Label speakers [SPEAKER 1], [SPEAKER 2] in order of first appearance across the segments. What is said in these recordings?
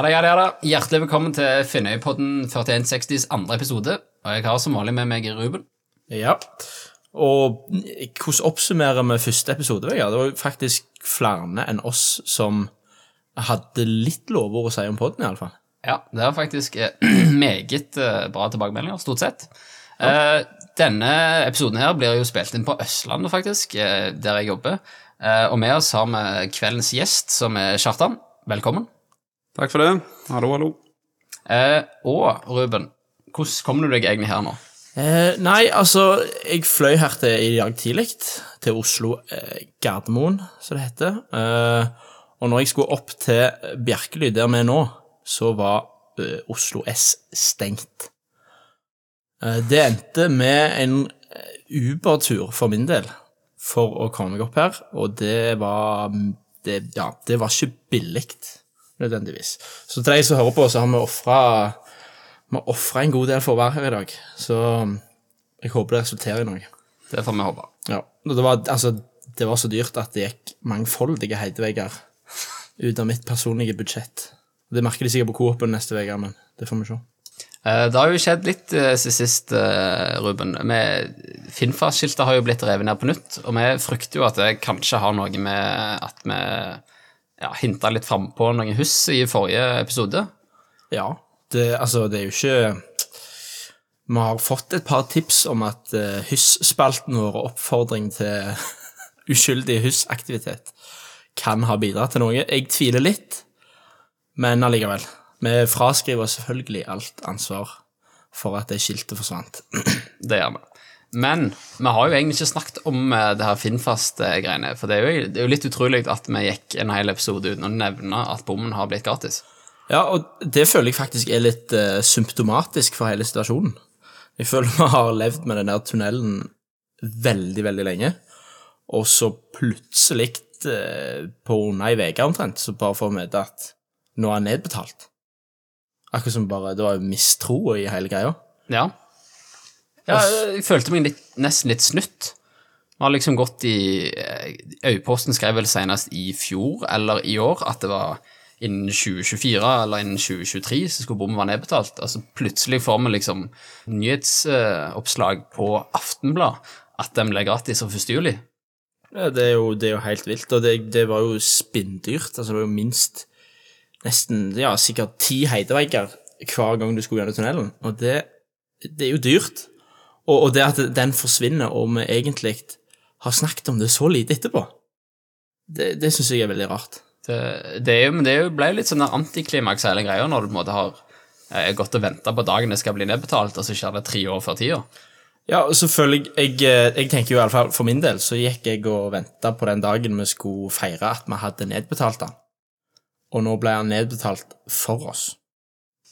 [SPEAKER 1] Ja da, ja da, ja da. Hjertelig velkommen til Finnøypodden 4160s andre episode. Og jeg har som vanlig med meg Ruben.
[SPEAKER 2] Ja. Og hvordan oppsummerer vi første episode? Ja, Det var faktisk flere enn oss som hadde litt lovord å si om podden, iallfall.
[SPEAKER 1] Ja, det er faktisk eh, meget eh, bra tilbakemeldinger, stort sett. Ja. denne episoden her blir jo spilt inn på Østlandet, faktisk, eh, der jeg jobber. Eh, og med oss har vi kveldens gjest, som er Kjartan. Velkommen.
[SPEAKER 3] Takk for det. Hallo, hallo.
[SPEAKER 1] Eh, og Ruben, hvordan kom du deg egentlig her nå?
[SPEAKER 2] Eh, nei, altså, jeg fløy her til i dag tidlig, til Oslo eh, Gardermoen, som det heter. Eh, og når jeg skulle opp til Bjerkely, der vi er nå, så var eh, Oslo S stengt. Eh, det endte med en Uber-tur for min del for å komme meg opp her, og det var det, Ja, det var ikke billig, nødvendigvis. Så til deg som hører på, så har vi ofra vi har ofra en god del for å være her i dag, så jeg håper det resulterer i noe.
[SPEAKER 1] Det får vi håpe.
[SPEAKER 2] Ja, det var, altså, det var så dyrt at det gikk mangfoldige heidevegger ut av mitt personlige budsjett. Det merker de sikkert på Coop-en neste uke, men det får vi se.
[SPEAKER 1] Eh, Det har jo skjedd litt eh, siden sist, eh, Ruben. Finnfast-skiltet har jo blitt revet ned på nytt, og vi frykter jo at det kanskje har noe med at vi ja, hinta litt frampå noen hus i forrige episode.
[SPEAKER 2] Ja, det, altså, det er jo ikke Vi har fått et par tips om at uh, Hyss-spalten vår oppfordring til uskyldig hyssaktivitet kan ha bidratt til noe. Jeg tviler litt, men allikevel. Vi fraskriver selvfølgelig alt ansvar for at det skiltet forsvant.
[SPEAKER 1] Det gjør vi. Men vi har jo egentlig ikke snakket om eh, det her Finnfast-greiene. For det er, jo, det er jo litt utrolig at vi gikk en hel episode uten å nevne at bommen har blitt gratis.
[SPEAKER 2] Ja, og det føler jeg faktisk er litt uh, symptomatisk for hele situasjonen. Jeg føler vi har levd med den der tunnelen veldig, veldig lenge, og så plutselig, uh, på under ei uke omtrent, så bare får vi vite at nå er den nedbetalt. Akkurat som bare Det var jo mistro i hele greia.
[SPEAKER 1] Ja. Ja jeg følte meg litt, nesten litt snytt. Vi har liksom gått i eh, Øyposten skrev vel senest i fjor eller i år at det var innen 2024 eller innen 2023 så skulle bommen være nedbetalt. Altså plutselig får vi liksom nyhetsoppslag på Aftenblad at de ble gratis fra 1. juli.
[SPEAKER 2] Ja, det er jo, det er jo helt vilt, og det, det var jo spinndyrt. Altså, det var jo minst nesten, ja, sikkert ti heidevegger hver gang du skulle gjennom tunnelen, og det, det er jo dyrt. Og, og det at den forsvinner, og vi egentlig har snakket om det så lite etterpå, det, det syns jeg er veldig rart.
[SPEAKER 1] Det, det, er jo, men det ble jo litt sånn antiklimaks hele greia når du på en måte har eh, gått og venta på dagen det skal bli nedbetalt, og så skjer det tre år før tida.
[SPEAKER 2] Ja, og selvfølgelig, jeg, jeg, jeg tenker jo i alle fall for min del, så gikk jeg og venta på den dagen vi skulle feire at vi hadde nedbetalt den. Og nå ble han nedbetalt for oss.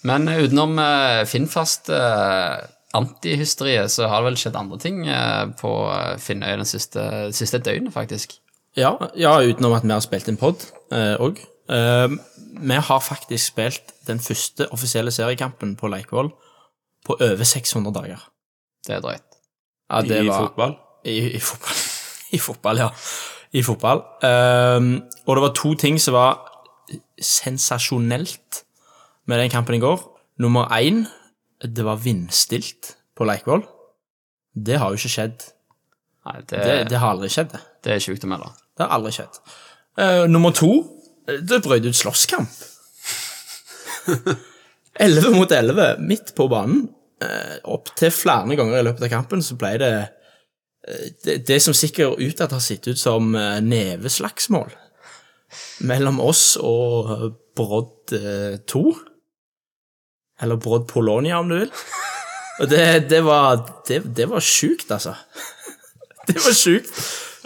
[SPEAKER 1] Men eh, utenom eh, Finnfast eh, antihysteriet, så har det vel skjedd andre ting eh, på eh, Finnøy den siste, siste døgnet, faktisk.
[SPEAKER 2] Ja, ja, utenom at vi har spilt en pod òg. vi har faktisk spilt den første offisielle seriekampen på Leikvoll på over 600 dager.
[SPEAKER 1] Det er drøyt.
[SPEAKER 2] Ja, det
[SPEAKER 3] I
[SPEAKER 2] var
[SPEAKER 3] fotball.
[SPEAKER 2] I, i fotball. I fotball, ja. I fotball. Ehm, og det var to ting som var sensasjonelt med den kampen i går. Nummer én, det var vindstilt på Leikvoll. Det har jo ikke skjedd.
[SPEAKER 1] Nei, det,
[SPEAKER 2] Det,
[SPEAKER 1] det,
[SPEAKER 2] har aldri skjedd. det.
[SPEAKER 1] er sjukt å melde.
[SPEAKER 2] Det har aldri skjedd. Uh, nummer to, eh, det brøt ut slåsskamp. Elleve mot elleve, midt på banen. Uh, Opptil flere ganger i løpet av kampen så ble det eh, det, det som sikkert utad har sett ut som eh, neveslagsmål mellom oss og eh, Brodd 2. Eller Brodd Polonia, om du vil. Og det, det var Det, det var sjukt, altså. Det var sjukt.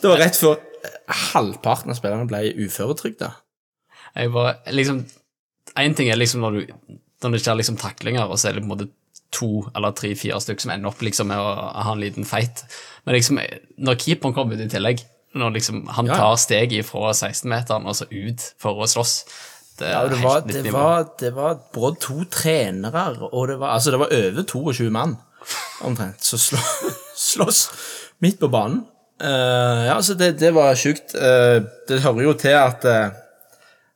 [SPEAKER 2] Det var rett før halvparten av spillerne ble uføretrygda.
[SPEAKER 1] Jeg bare, liksom En ting er liksom når du Når det skjer liksom taklinger, og så er det på en måte to eller tre, fire stykker som ender opp liksom med å ha en liten fight. Men liksom, når keeperen kommer ut i tillegg, når liksom han tar steget fra 16-meteren og så ut for å slåss Er
[SPEAKER 2] Ja, det
[SPEAKER 1] helt
[SPEAKER 2] var,
[SPEAKER 1] nytt
[SPEAKER 2] det var, det var både to trenere, og det var, altså det var over 22 mann, omtrent, som slå, slåss midt på banen. Uh, ja, så det, det var sjukt. Uh, det hører jo til at uh,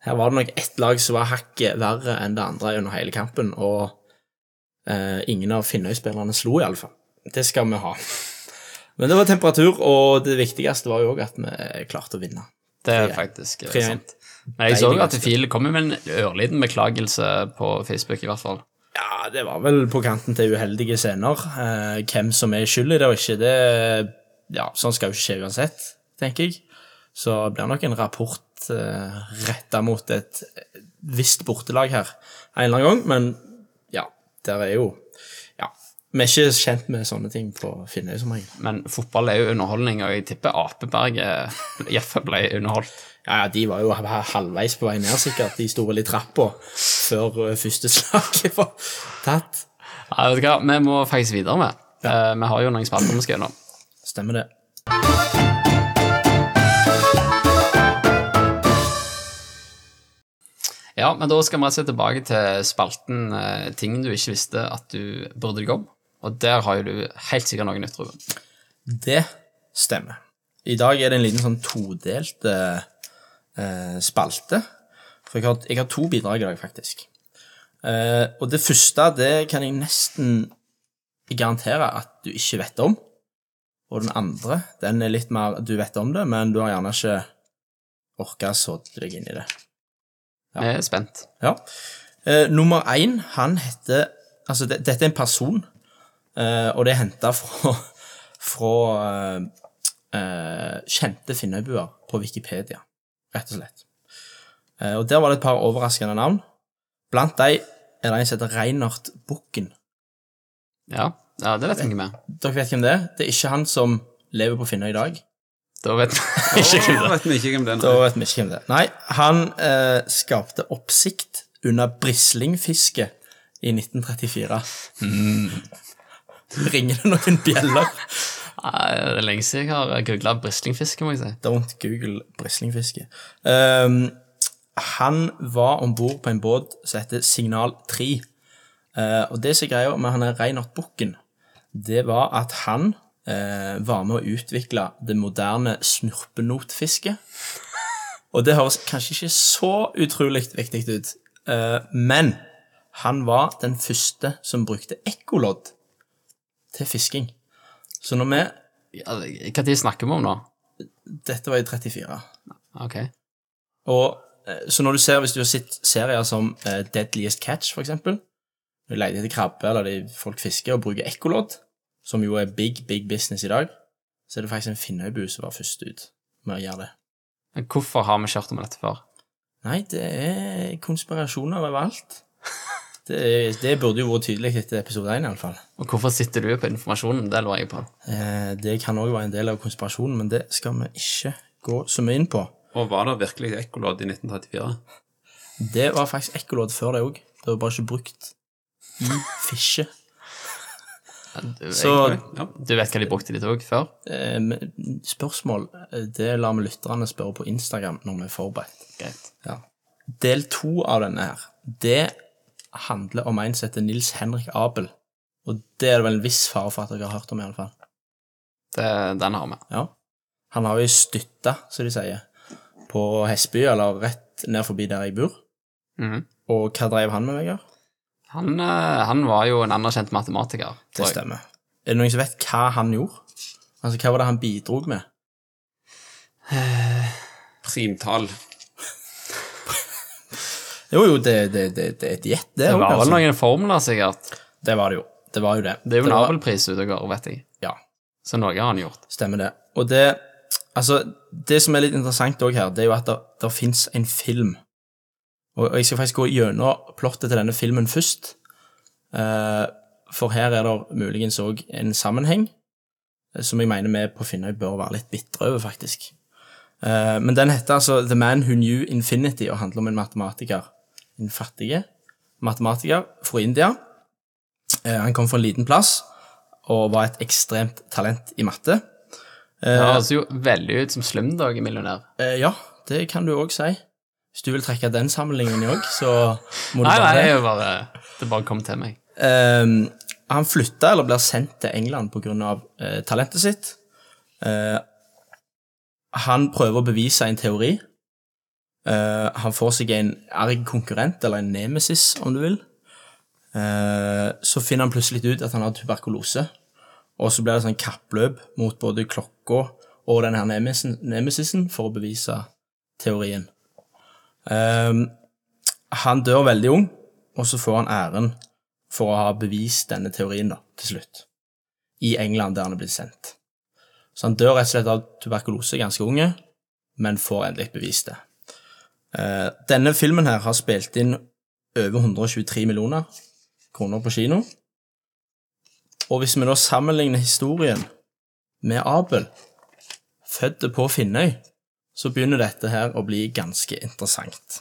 [SPEAKER 2] her var det nok ett lag som var hakket verre enn det andre under hele kampen, og eh, ingen av Finnøy-spillerne slo, iallfall. Det skal vi ha. Men det var temperatur, og det viktigste var jo òg at vi klarte å vinne.
[SPEAKER 1] Det er faktisk eh, sant. Men jeg så jo at
[SPEAKER 2] ganske.
[SPEAKER 1] Kom med en ørliten beklagelse på Facebook, i hvert fall.
[SPEAKER 2] Ja, det var vel på kanten til uheldige scener. Eh, hvem som er skyld i det og ikke, det Ja, sånn skal jo ikke skje uansett, tenker jeg. Så det blir nok en rapport eh, retta mot et visst bortelag her en eller annen gang, men ja, der er jo. Vi er ikke kjent med sånne ting på Finnøy som regel.
[SPEAKER 1] Men fotball er jo underholdning, og jeg tipper Apeberget iallfall ble underholdt.
[SPEAKER 2] Ja, ja, de var jo halvveis på vei ned, sikkert. De sto vel i trappa før eh, første slaget var tatt.
[SPEAKER 1] Ja, vet du hva, vi må faktisk videre med. Eh, vi har jo noen spalter vi skal gjennom.
[SPEAKER 2] Stemmer det.
[SPEAKER 1] Ja, men da skal vi rett og slett tilbake til spalten eh, ting du ikke visste at du burde deg om. Og der har jo du helt sikkert noe nytt, Ruben.
[SPEAKER 2] Det stemmer. I dag er det en liten sånn todelt eh, eh, spalte. For jeg har, jeg har to bidrag i dag, faktisk. Eh, og det første, det kan jeg nesten garantere at du ikke vet om. Og den andre, den er litt mer Du vet om det, men du har gjerne ikke orka sådde deg inn i det.
[SPEAKER 1] Jeg er spent.
[SPEAKER 2] Ja. Eh, nummer én, han heter Altså, det, dette er en person, og det er henta fra, fra eh, eh, kjente Finnøybuer på Wikipedia, rett og slett. Eh, og der var det et par overraskende navn. Blant de er det en som heter Reinert Bukken.
[SPEAKER 1] Ja, ja det vet jeg ikke med.
[SPEAKER 2] Dere vet hvem det er? Det er ikke han som lever på Finnøy i dag.
[SPEAKER 1] Da vet vi ikke hvem det er.
[SPEAKER 3] vet vi ikke hvem det er.
[SPEAKER 2] Da vet vi ikke hvem det er. Nei, han eh, skapte oppsikt under brislingfiske i 1934. Ringer det noen bjeller?
[SPEAKER 1] Nei, Det er lenge siden jeg har googla brislingfiske, må jeg si.
[SPEAKER 2] Don't google brislingfiske. Um, han var om bord på en båt som heter Signal 3. Uh, og det som er greia med han er Reinert Bukken, det var at han uh, var med å utvikle det moderne snurpenotfisket. Og det høres kanskje ikke så utrolig viktig ut, eh, men han var den første som brukte ekkolodd til fisking. Så når vi
[SPEAKER 1] Ja, tid snakker vi om nå?
[SPEAKER 2] Dette var i 34.
[SPEAKER 1] Ok.
[SPEAKER 2] Og, eh, så når du ser, hvis du har sett serier som uh, Deadliest Catch, for eksempel, når de leter etter krabbe, eller de, folk fisker og bruker ekkolodd, som jo er big, big business i dag, så er det faktisk en Finnøybu som var først ut med å gjøre det.
[SPEAKER 1] Men hvorfor har vi ikke hørt om dette før?
[SPEAKER 2] Nei, det er konspirasjoner overalt. Det, det burde jo vært tydelig etter episode 1, iallfall.
[SPEAKER 1] Og hvorfor sitter du på informasjonen? Det lurer jeg på.
[SPEAKER 2] Eh, det kan òg være en del av konspirasjonen, men det skal vi ikke gå så mye inn på.
[SPEAKER 3] Og var det virkelig ekkolodd i 1934?
[SPEAKER 2] Det var faktisk ekkolodd før det òg. Det var bare ikke brukt i fisje.
[SPEAKER 1] Du,
[SPEAKER 2] Så
[SPEAKER 1] jeg,
[SPEAKER 3] Ja.
[SPEAKER 1] du vet hva de brukte litt òg før?
[SPEAKER 2] eh, spørsmål, eh, det lar vi lytterne spørre på Instagram når vi er forberedt.
[SPEAKER 1] Greit.
[SPEAKER 2] Ja. Del to av denne her, det handler om en som heter Nils Henrik Abel. Og det er det vel en viss fare for at dere har hørt om, i alle fall.
[SPEAKER 1] Den har vi.
[SPEAKER 2] Ja. Han har jo støtta, som de sier, på Hestby, eller rett ned forbi der jeg bor.
[SPEAKER 1] Mhm.
[SPEAKER 2] Og hva drev han med, Vegard?
[SPEAKER 1] han, eh, han var jo en anerkjent matematiker.
[SPEAKER 2] Det stemmer. Er det noen som vet hva han gjorde? Altså, hva var det han bidrog med?
[SPEAKER 3] Primtall.
[SPEAKER 2] Jo, jo, det, det, det, det er et gjett, det.
[SPEAKER 1] Det var vel
[SPEAKER 2] altså.
[SPEAKER 1] noen formler, sikkert.
[SPEAKER 2] Det var det jo. Det var jo det.
[SPEAKER 1] Det er jo en
[SPEAKER 2] var-
[SPEAKER 1] Nobelpris ute og går, vet jeg.
[SPEAKER 2] Ja,
[SPEAKER 1] Så noe har han gjort.
[SPEAKER 2] stemmer det. Og det Altså, det som er litt interessant òg her, det er jo at det, fins en film. Og, og jeg skal faktisk gå gjennom plottet til denne filmen først. Uh, for her er det muligens òg en sammenheng eh, som jeg mener vi på Finnøy bør være litt bitre over, faktisk. Uh, men den heter altså The Man Who Knew Infinity og handler om en matematiker. En fattige matematiker fra India. Eh, han kom fra en liten plass og var et ekstremt talent i matte.
[SPEAKER 1] Det høres jo veldig ut som Slumdog-millionær.
[SPEAKER 2] Eh, ja, det kan du òg si. Hvis du vil trekke den sammenligningen òg, så må du
[SPEAKER 1] Nei, nei,
[SPEAKER 2] bare
[SPEAKER 1] jo bare Det bare kom til meg.
[SPEAKER 2] Um, han flytta, eller blir sendt til England av eh, talentet sitt. Uh, han prøver å bevise en teori Eh, han får seg en arg konkurrent, eller en nemesis, om du vil. Uh, så finner han plutselig ut at han har tuberkulose, og så blir det sånn kappløp mot både klokka og den her nemesisen, nemesisen for å bevise teorien. Eh, han dør veldig ung, og så får han æren for å ha bevist denne teorien da, til slutt. I England, der han er blitt sendt. Så han dør rett og slett av tuberkulose ganske unge, men får endelig bevist det. Eh, denne filmen her har spilt inn over 123 millioner kroner på kino. Og hvis vi da sammenligner historien med Abel, født på Finnøy, så begynner dette her å bli ganske interessant.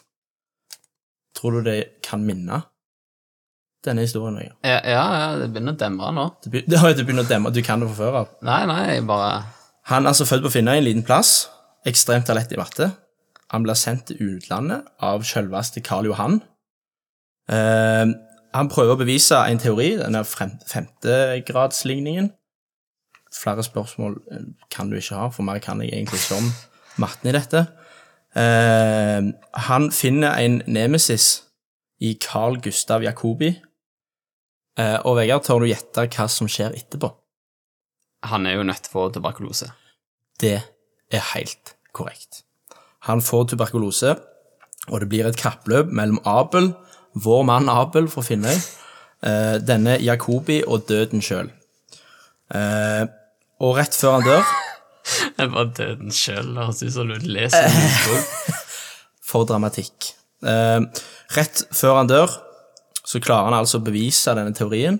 [SPEAKER 2] Tror du det kan minne denne historien?
[SPEAKER 1] Ja, ja, ja, det begynner å demre nå.
[SPEAKER 2] Det begynner, det begynt å demre, du kan det fra før av.
[SPEAKER 1] Nei, nei, bare
[SPEAKER 2] Han er altså født på Finnøy, en liten plass. Ekstremt talent i matte. Han blir sendt til utlandet av selveste Karl Johan. Eh, han prøver å bevise en teori, denne femtegradsligningen. Flere spørsmål eh, kan du ikke ha, for mer kan jeg egentlig ikke om matten i dette. Eh, han finner en nemesis i Carl Gustav Jacobi. Eh, og Vegard, tør du gjette hva som skjer etterpå?
[SPEAKER 1] Han er jo nødt til å få tuberkulose.
[SPEAKER 2] Det er helt korrekt. Han får tuberkulose, og det blir et kappløp mellom Abel, vår mann Abel fra Finnøy, eh, denne Jacobi og døden sjøl. Eh, og rett før han dør,
[SPEAKER 1] Det var døden sjøl. Det høres ut som du leser en bok.
[SPEAKER 2] for dramatikk eh, Rett før han dør, så klarer han altså å bevise denne teorien.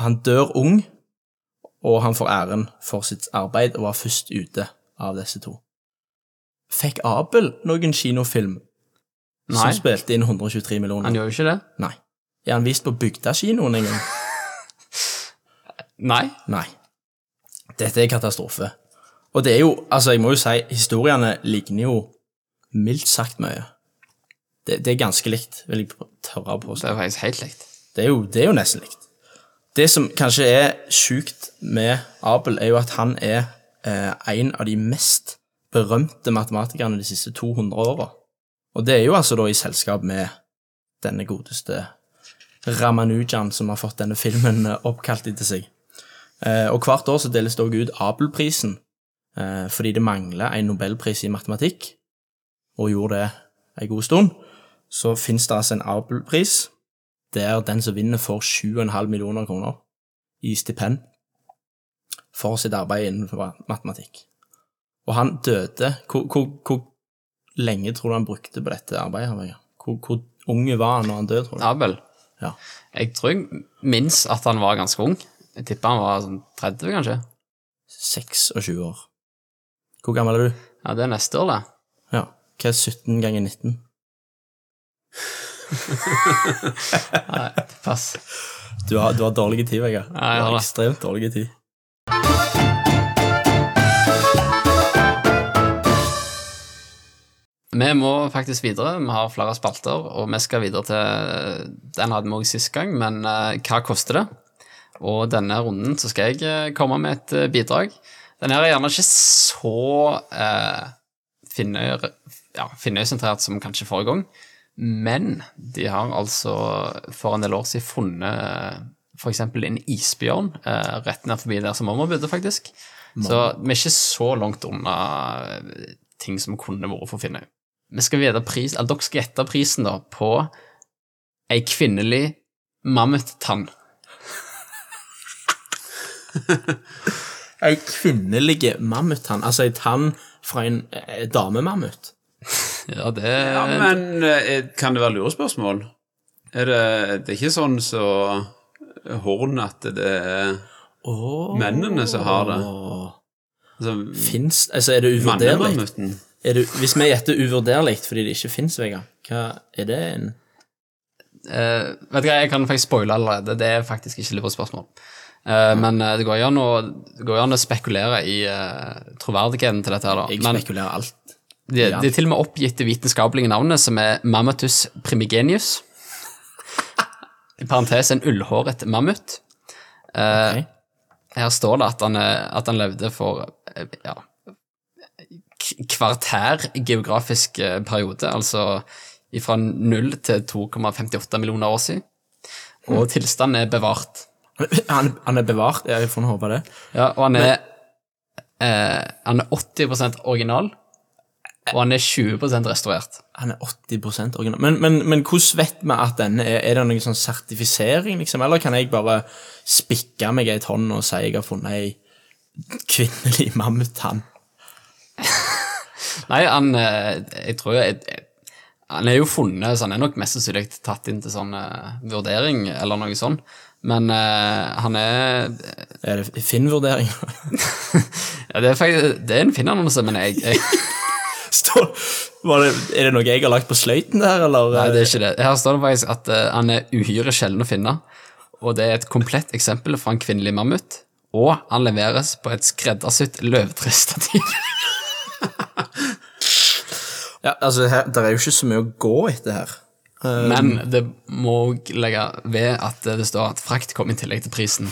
[SPEAKER 2] Han dør ung, og han får æren for sitt arbeid og var først ute av disse to. Fikk Abel noen kinofilm
[SPEAKER 1] Nei,
[SPEAKER 2] som spilte inn 123 millioner?
[SPEAKER 1] han gjør jo ikke det.
[SPEAKER 2] Nei. Er han vist på Bygdakinoen en gang?
[SPEAKER 1] Nei.
[SPEAKER 2] Nei. Dette er katastrofe. Og det er jo, altså jeg må jo si, historiene ligner jo mildt sagt mye. Det, det er ganske likt, vil jeg tørre å
[SPEAKER 1] Det
[SPEAKER 2] påstå.
[SPEAKER 1] er faktisk helt likt.
[SPEAKER 2] Det er jo, det er jo nesten likt. Det som kanskje er sjukt med Abel, er jo at han er eh, en av de mest berømte matematikerne de siste 200 åra. Og det er jo altså da i selskap med denne godeste Ramanujan, som har fått denne filmen eh, oppkalt etter seg. Eh, og hvert år så deles det også ut Abelprisen, eh, fordi det mangler en nobelpris i matematikk, og gjorde det en god stund. Så finnes det altså en Abelpris, der den som vinner får 7,5 millioner kroner i stipend for sitt arbeid innenfor matematikk. Og han døde Hvor, hvor, hvor lenge tror du han brukte på dette arbeidet? Hvor, hvor unge var han når han døde, tror du?
[SPEAKER 1] Abel.
[SPEAKER 2] Ja.
[SPEAKER 1] Jeg tror jeg minst at han var ganske ung. Jeg tipper han var sånn 30, kanskje.
[SPEAKER 2] 26 år. Hvor gammel er du?
[SPEAKER 1] Ja, det er neste år, det.
[SPEAKER 2] Ja. Hva er 17 ganger 19?
[SPEAKER 1] Nei, pass.
[SPEAKER 2] Du har, du har dårlig tid, Vegard. Du
[SPEAKER 1] har
[SPEAKER 2] ekstremt dårlig tid.
[SPEAKER 1] Vi må faktisk videre. Vi har flere spalter, og vi skal videre til Den hadde vi òg sist gang, men eh, hva koster det? Og denne runden så skal jeg eh, komme med et eh, bidrag. Den her er gjerne ikke så eh, Finnøy- ja, som kanskje forrige gang, men de har altså for en del år siden funnet eksempel en isbjørn eh, rett ned forbi der som mamma bodde, faktisk. Så vi er ikke så langt unna eh, ting som kunne vært for Finnøy. Vi skal vite pris, eller dere skal gjette prisen da, på ei kvinnelig mammuttann.
[SPEAKER 2] Ei kvinnelig mammuttann, altså ei tann fra en eh, damemammut.
[SPEAKER 1] Ja, det
[SPEAKER 3] Ja, men kan det være lurespørsmål? Er det, det er ikke sånn så horn at det er
[SPEAKER 2] oh.
[SPEAKER 3] Mennene som har det. altså,
[SPEAKER 2] Fins Altså, er det uvurderlig? Er det, hvis vi gjetter uvurderlig fordi det ikke fins, Vegard, hva er det en
[SPEAKER 1] uh, vet du hva, jeg kan faktisk spoile allerede. Det er faktisk ikke lurespørsmål. Uh, men eh, det går jo an å, det går an å spekulere i uh, troverdigheten til dette her, da.
[SPEAKER 2] Jeg
[SPEAKER 1] Men
[SPEAKER 2] spekulerer alt.
[SPEAKER 1] det, det er til og med oppgitt det vitenskapelige navnet, som er Mammatus primigenius. I parentes en ullhåret mammut.
[SPEAKER 2] Okay.
[SPEAKER 1] Her står det at han, er- at han levde for eh, ja, kvartær geografisk eh, periode, altså fra 0 til 2,58 millioner år siden. Og tilstanden er bevart.
[SPEAKER 2] Han, han er bevart, jeg får håpe det.
[SPEAKER 1] Ja, og han er, eh, han er 80% original, og han er 20% restaurert.
[SPEAKER 2] Han er 80 original. Men, men, men hvordan vet vi at denne er Er det noen sånn sertifisering, liksom? Eller kan jeg bare spikke meg i et hånd og si jeg har funnet ei kvinnelig mammuttann?
[SPEAKER 1] Nei, han eh, Jeg tror jeg, Han er jo funnet, så han er nok mest sannsynlig tatt inn til sånn eh, vurdering eller noe sånt. Men uh, han er
[SPEAKER 2] Er det Finn-vurdering?
[SPEAKER 1] ja, det, er faktisk, det er en Finn-annonse, men jeg, jeg
[SPEAKER 2] Står- var det, er det noe jeg har lagt på sløyten der, eller?
[SPEAKER 1] Nei, det er ikke det. Her står det faktisk at uh, han er uhyre sjelden å finne, og det er et komplett eksempel fra en kvinnelig mammut, og han leveres på et skreddersydd løvtrestativ.
[SPEAKER 2] Ja, altså, her, det er jo ikke så mye å gå etter her.
[SPEAKER 1] Men det må òg legge ved at det står at frakt kom i tillegg til prisen.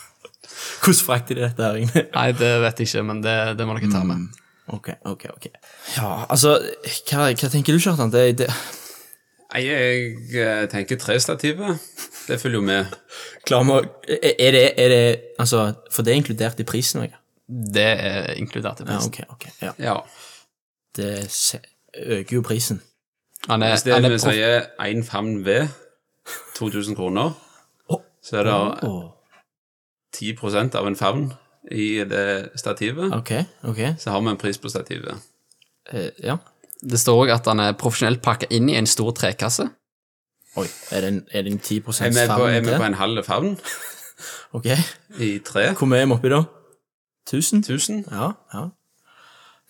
[SPEAKER 2] Hvordan frakter de dette her, egentlig?
[SPEAKER 1] Nei, det vet jeg ikke, men det, det må dere ta med.
[SPEAKER 2] Ok, ok, ok. Ja, altså, hva, hva tenker du, Kjartan? Det, det,
[SPEAKER 3] Nei, jeg tenker tenker trestativet. Det følger jo med.
[SPEAKER 2] klarer vi er det, er det Altså, for det er inkludert i prisen Ikke?
[SPEAKER 1] Det er inkludert i
[SPEAKER 2] Ja,
[SPEAKER 1] prisen.
[SPEAKER 2] ok, ok. Ja.
[SPEAKER 3] Ja.
[SPEAKER 2] Det øker jo prisen.
[SPEAKER 1] Han er,
[SPEAKER 3] Hvis det
[SPEAKER 1] er
[SPEAKER 3] vil
[SPEAKER 1] proff-
[SPEAKER 3] si én favn ved 2000 kroner,
[SPEAKER 2] oh,
[SPEAKER 3] så er det
[SPEAKER 2] oh.
[SPEAKER 3] 10% av en favn i det stativet.
[SPEAKER 2] ok, ok.
[SPEAKER 3] Så har vi en pris på stativet.
[SPEAKER 2] Eh, ja.
[SPEAKER 1] Det står òg at han er profesjonelt pakka inn i en stor trekasse.
[SPEAKER 2] Oi, er det en, er det en 10
[SPEAKER 3] Er vi på, er vi på en halv favn
[SPEAKER 2] Ok.
[SPEAKER 3] i tre?
[SPEAKER 2] Hvor mye er vi oppi da? 1000?
[SPEAKER 3] 1000?
[SPEAKER 2] Ja, ja.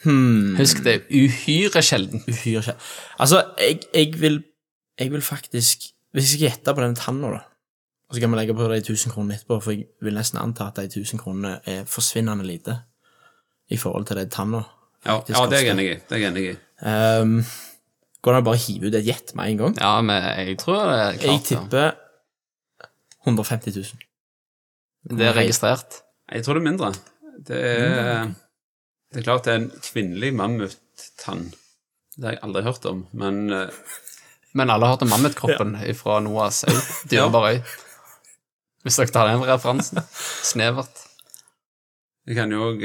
[SPEAKER 2] Hmm.
[SPEAKER 1] Husk, det uhyre sjelden.
[SPEAKER 2] Uhyre sjelden. Altså, jeg, jeg vil Jeg vil faktisk Hvis jeg skal gjette på den tanna, da Og så kan vi legge på de 1000 kronene etterpå, for jeg vil nesten anta at de 1000 kronene er forsvinnende lite i forhold til de tanna.
[SPEAKER 3] Ja, ja, det er jeg enig i. Det er jeg enig i.
[SPEAKER 2] Um, går det an å bare hive ut et gjett med en gang?
[SPEAKER 1] Ja, men jeg tror det er
[SPEAKER 2] Jeg
[SPEAKER 1] klart. Jeg
[SPEAKER 2] tipper 150 000.
[SPEAKER 1] Det er registrert.
[SPEAKER 3] Jeg tror det er mindre. Det er, det er klart det er en kvinnelig mammuttann. Det har jeg aldri hørt om, men eh,
[SPEAKER 1] Men alle har hørt om mammutkroppen fra Noahs øy. Hvis dere tar den referansen. Snevert.
[SPEAKER 3] jeg kan jo òg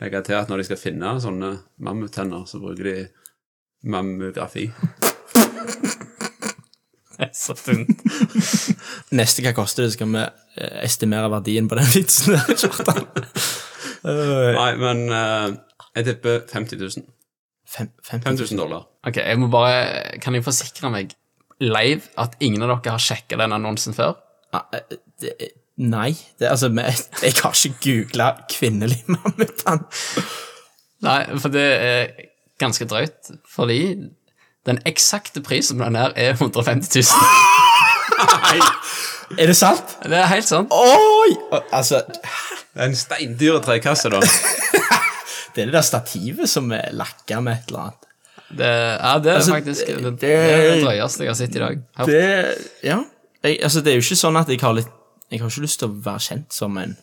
[SPEAKER 3] legge til at når de skal finne sånne mammuttenner, så bruker de mammografi.
[SPEAKER 1] Det er så dumt.
[SPEAKER 2] Neste hva koster det, skal vi eh, estimere verdien på den vitsen der, Kjartan. Eh,
[SPEAKER 3] Nei, men eh, jeg tipper 50 000.
[SPEAKER 2] fem- 50 000.
[SPEAKER 3] 5000 dollar.
[SPEAKER 1] Ok, jeg må bare Kan jeg forsikre meg live at ingen av dere har sjekka den annonsen før?
[SPEAKER 2] Ah, eh, det- Nei, det, altså, jeg har ikke googla kvinnelig mammuttann.
[SPEAKER 1] Nei, for det er ganske drøyt. Fordi den eksakte prisen på den her er 150 000. Nei.
[SPEAKER 2] Er det sant?
[SPEAKER 1] Det er helt sant.
[SPEAKER 2] Oi! Altså,
[SPEAKER 3] Det er en steindyr trekasse, da.
[SPEAKER 2] det er det der stativet som er lakka med et eller annet.
[SPEAKER 1] Det, ja, det er
[SPEAKER 2] Altså,
[SPEAKER 1] faktisk det,
[SPEAKER 2] det-
[SPEAKER 1] det det drøyeste jeg har sett i dag. Hørt.
[SPEAKER 2] Det Ja. Jeg, altså, det er jo ikke sånn at jeg har litt Jeg har ikke lyst til å være kjent som en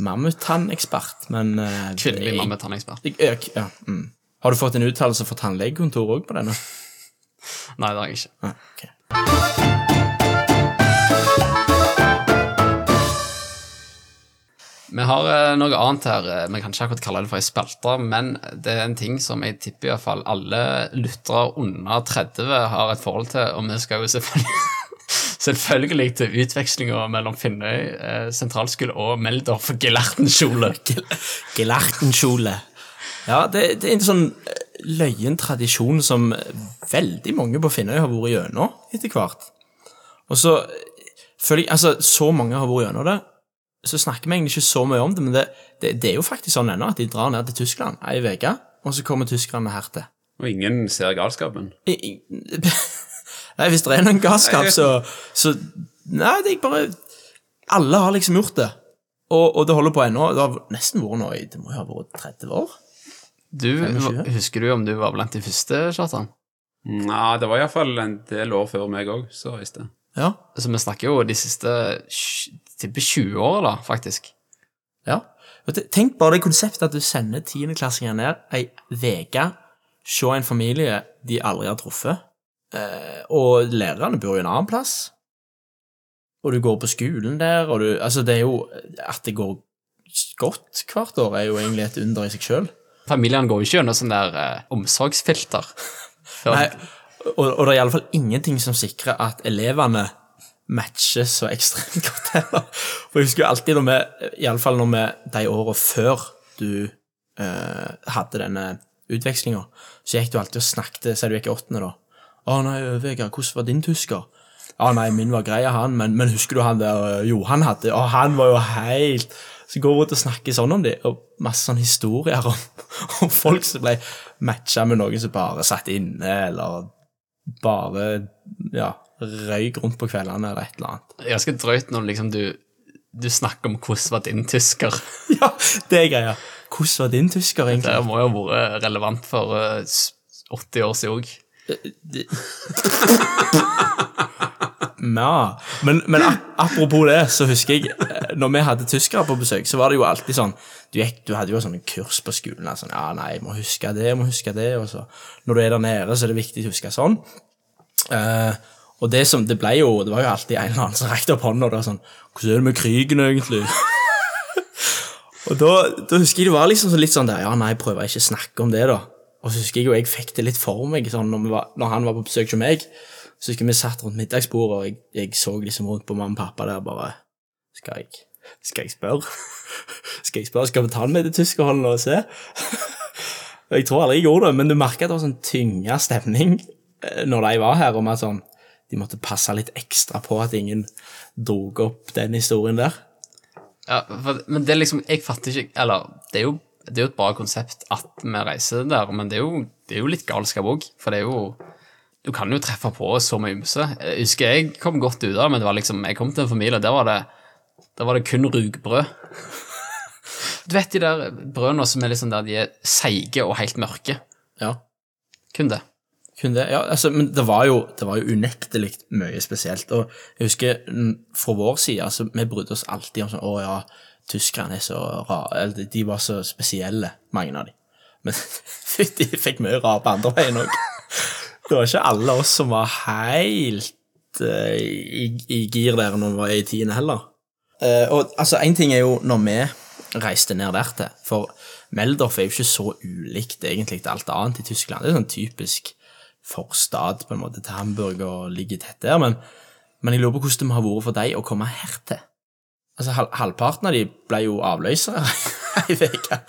[SPEAKER 2] mammuttannekspert, men uh,
[SPEAKER 1] Kvinnelig
[SPEAKER 2] det-
[SPEAKER 1] mammuttannekspert.
[SPEAKER 2] Ja, mm. Har du fått en uttalelse fra tannlegekontoret òg på denne?
[SPEAKER 1] Nei, det har jeg ikke.
[SPEAKER 2] Ah, ok.
[SPEAKER 1] Vi har eh, noe annet her. eh, Vi kan ikke akkurat kalle det for ei spalte, men det er en ting som jeg tipper i hvert fall alle lyttere under 30 har et forhold til, og vi skal jo selvfølgelig Selvfølgelig til utvekslinga mellom Finnøy eh, sentralskole og Meldorf Gelertenskjole.
[SPEAKER 2] Gelertenkjole. Ja, det, det er en sånn eh, løyen tradisjon som veldig mange på Finnøy har vært gjennom etter hvert. Og så eh, føler jeg Altså, så mange har vært gjennom det, så snakker vi egentlig ikke så mye om det, men det, det, det er jo faktisk sånn ennå at de drar ned til Tyskland ei uke, og så kommer tyskerne her til.
[SPEAKER 3] Og ingen ser galskapen.
[SPEAKER 2] I- i- Nei, hvis det er noen galskap, så, så Nei, det er bare Alle har liksom gjort det. Og, og det holder på ennå. Det har nesten vært nå i Det må jo ha vært 30 år.
[SPEAKER 1] Du,
[SPEAKER 2] 25.
[SPEAKER 1] Husker du om du var blant de første, Kjartan?
[SPEAKER 3] Nei, det var iallfall en del år før meg òg, så reiste jeg.
[SPEAKER 2] Ja.
[SPEAKER 1] Så vi snakker jo de siste tipper 20 år, da, faktisk.
[SPEAKER 2] ja. Tenk bare det konseptet at du sender tiendeklassinger ned ei uke, se en familie de aldri har truffet, og lærerne bor jo en annen plass, og du går på skolen der, og du Altså, det er jo At det går godt hvert år, er jo egentlig et under i seg sjøl.
[SPEAKER 1] Familiene går jo ikke gjennom sånn der eh, omsorgsfilter.
[SPEAKER 2] Nei, og, og det er iallfall ingenting som sikrer at elevene matcher så ekstremt godt heller. For jeg husker jo alltid når vi, iallfall når vi de åra før du eh, hadde denne utvekslinga, så gikk du alltid og snakket, så er du gikk i åttende, da. Å nei, Vegard, hvordan var din tysker? Å nei, min var grei, han, men, men husker du han der eh, Johan hadde? Å, han var jo helt Så går vi rundt og snakker sånn om det, og masse sånne historier om, om folk som ble matcha med noen som bare satt inne, eller bare ja, røyk rundt på kveldene eller et eller annet.
[SPEAKER 1] Ganske drøyt når liksom du, du snakker om hvordan var din tysker.
[SPEAKER 2] Ja, det er greia. Hvordan var din tysker, egentlig?
[SPEAKER 1] Det må jo ha vært relevant for eh, 80 år siden òg.
[SPEAKER 2] Ja, men, men apropos det, så husker jeg eh, Når vi hadde tyskere på besøk, så var det jo alltid sånn Du, gikk, du hadde jo sånne kurs på skolen. Sånn, ja, nei, jeg må huske det, jeg må huske det. Og så når du er der nede, så er det viktig å huske sånn. Uh, og det som Det ble jo Det var jo alltid en eller annen som rekte opp hånda og var sånn Hvordan er det med krigen, egentlig? og da, da husker jeg det var liksom litt sånn der Ja, nei, jeg prøver ikke å snakke om det, da. Og så husker jeg jo jeg fikk det litt for meg sånn når, var, når han var på besøk hos meg. Så husker jeg vi satt rundt middagsbordet, og jeg, jeg så liksom rundt på mamma og pappa der bare Skal jeg, skal jeg spørre? Skal jeg spørre? Skal vi ta den med til tyskerholdet og se? Jeg tror aldri jeg gjorde det, men du merka det var sånn tynga stemning eh, når de var her, om at sånn de måtte passe litt ekstra på at ingen drog opp den historien der.
[SPEAKER 1] Ja, for, men det er liksom Jeg fatter ikke Eller, det er jo, det er jo et bra konsept at vi reiser der, men det er jo, det er jo litt galskap òg, for det er jo Du kan jo treffe på så mye ymse. Jeg husker jeg kom godt ut av det, men det var liksom Jeg kom til en familie, der var det Der var det kun rugbrød. Du vet de der brødene som er liksom der de er seige og helt mørke?
[SPEAKER 2] Ja.
[SPEAKER 1] Kun det.
[SPEAKER 2] Kun det, ja, altså, men det var jo, det var jo unektelig mye spesielt. Og jeg husker fra vår side, altså, vi brydde oss alltid om sånn Å ja, tyskerne er så rare de- de var så spesielle, mange av dem. Men de fikk mye rare på andre veien òg. Det var ikke alle oss som var helt uh, i, i gir der når vi var i tiende heller. Uh, og altså, én ting er jo når vi reiste ned der til, for Meldorf er jo ikke så ulikt egentlig til alt annet i Tyskland. Det er sånn typisk forstad på en måte til Hamburg og ligger tett der, men, men jeg lurer på hvordan det må ha vært for deg å komme hertil. Altså, hal halvparten av de ble jo avløsere ei uke.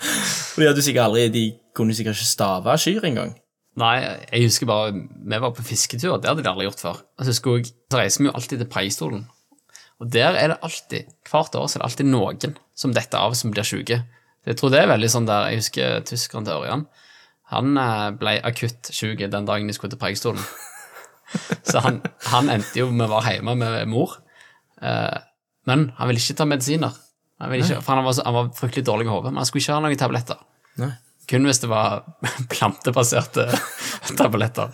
[SPEAKER 2] De hadde sikkert aldri De kunne sikkert ikke stave kyr engang.
[SPEAKER 1] Nei, jeg husker bare Vi var på fisketur, det hadde de aldri gjort før. Og så, jeg, så reiser vi jo alltid til Preikestolen. Og der er det alltid, hvert år så er det alltid noen som detter av som blir syke. Jeg tror det er veldig sånn der Jeg husker tyskeren til Ørjan. Han eh, ble akutt syk den dagen de skulle til Preikestolen. Så han, han endte jo med å være hjemme med mor. Eh, men han ville ikke ta medisiner. Han ville ikke, for han var, så, han var fryktelig dårlig i hodet, men han skulle ikke ha noen tabletter.
[SPEAKER 2] Nei.
[SPEAKER 1] Kun hvis det var plantebaserte tabletter.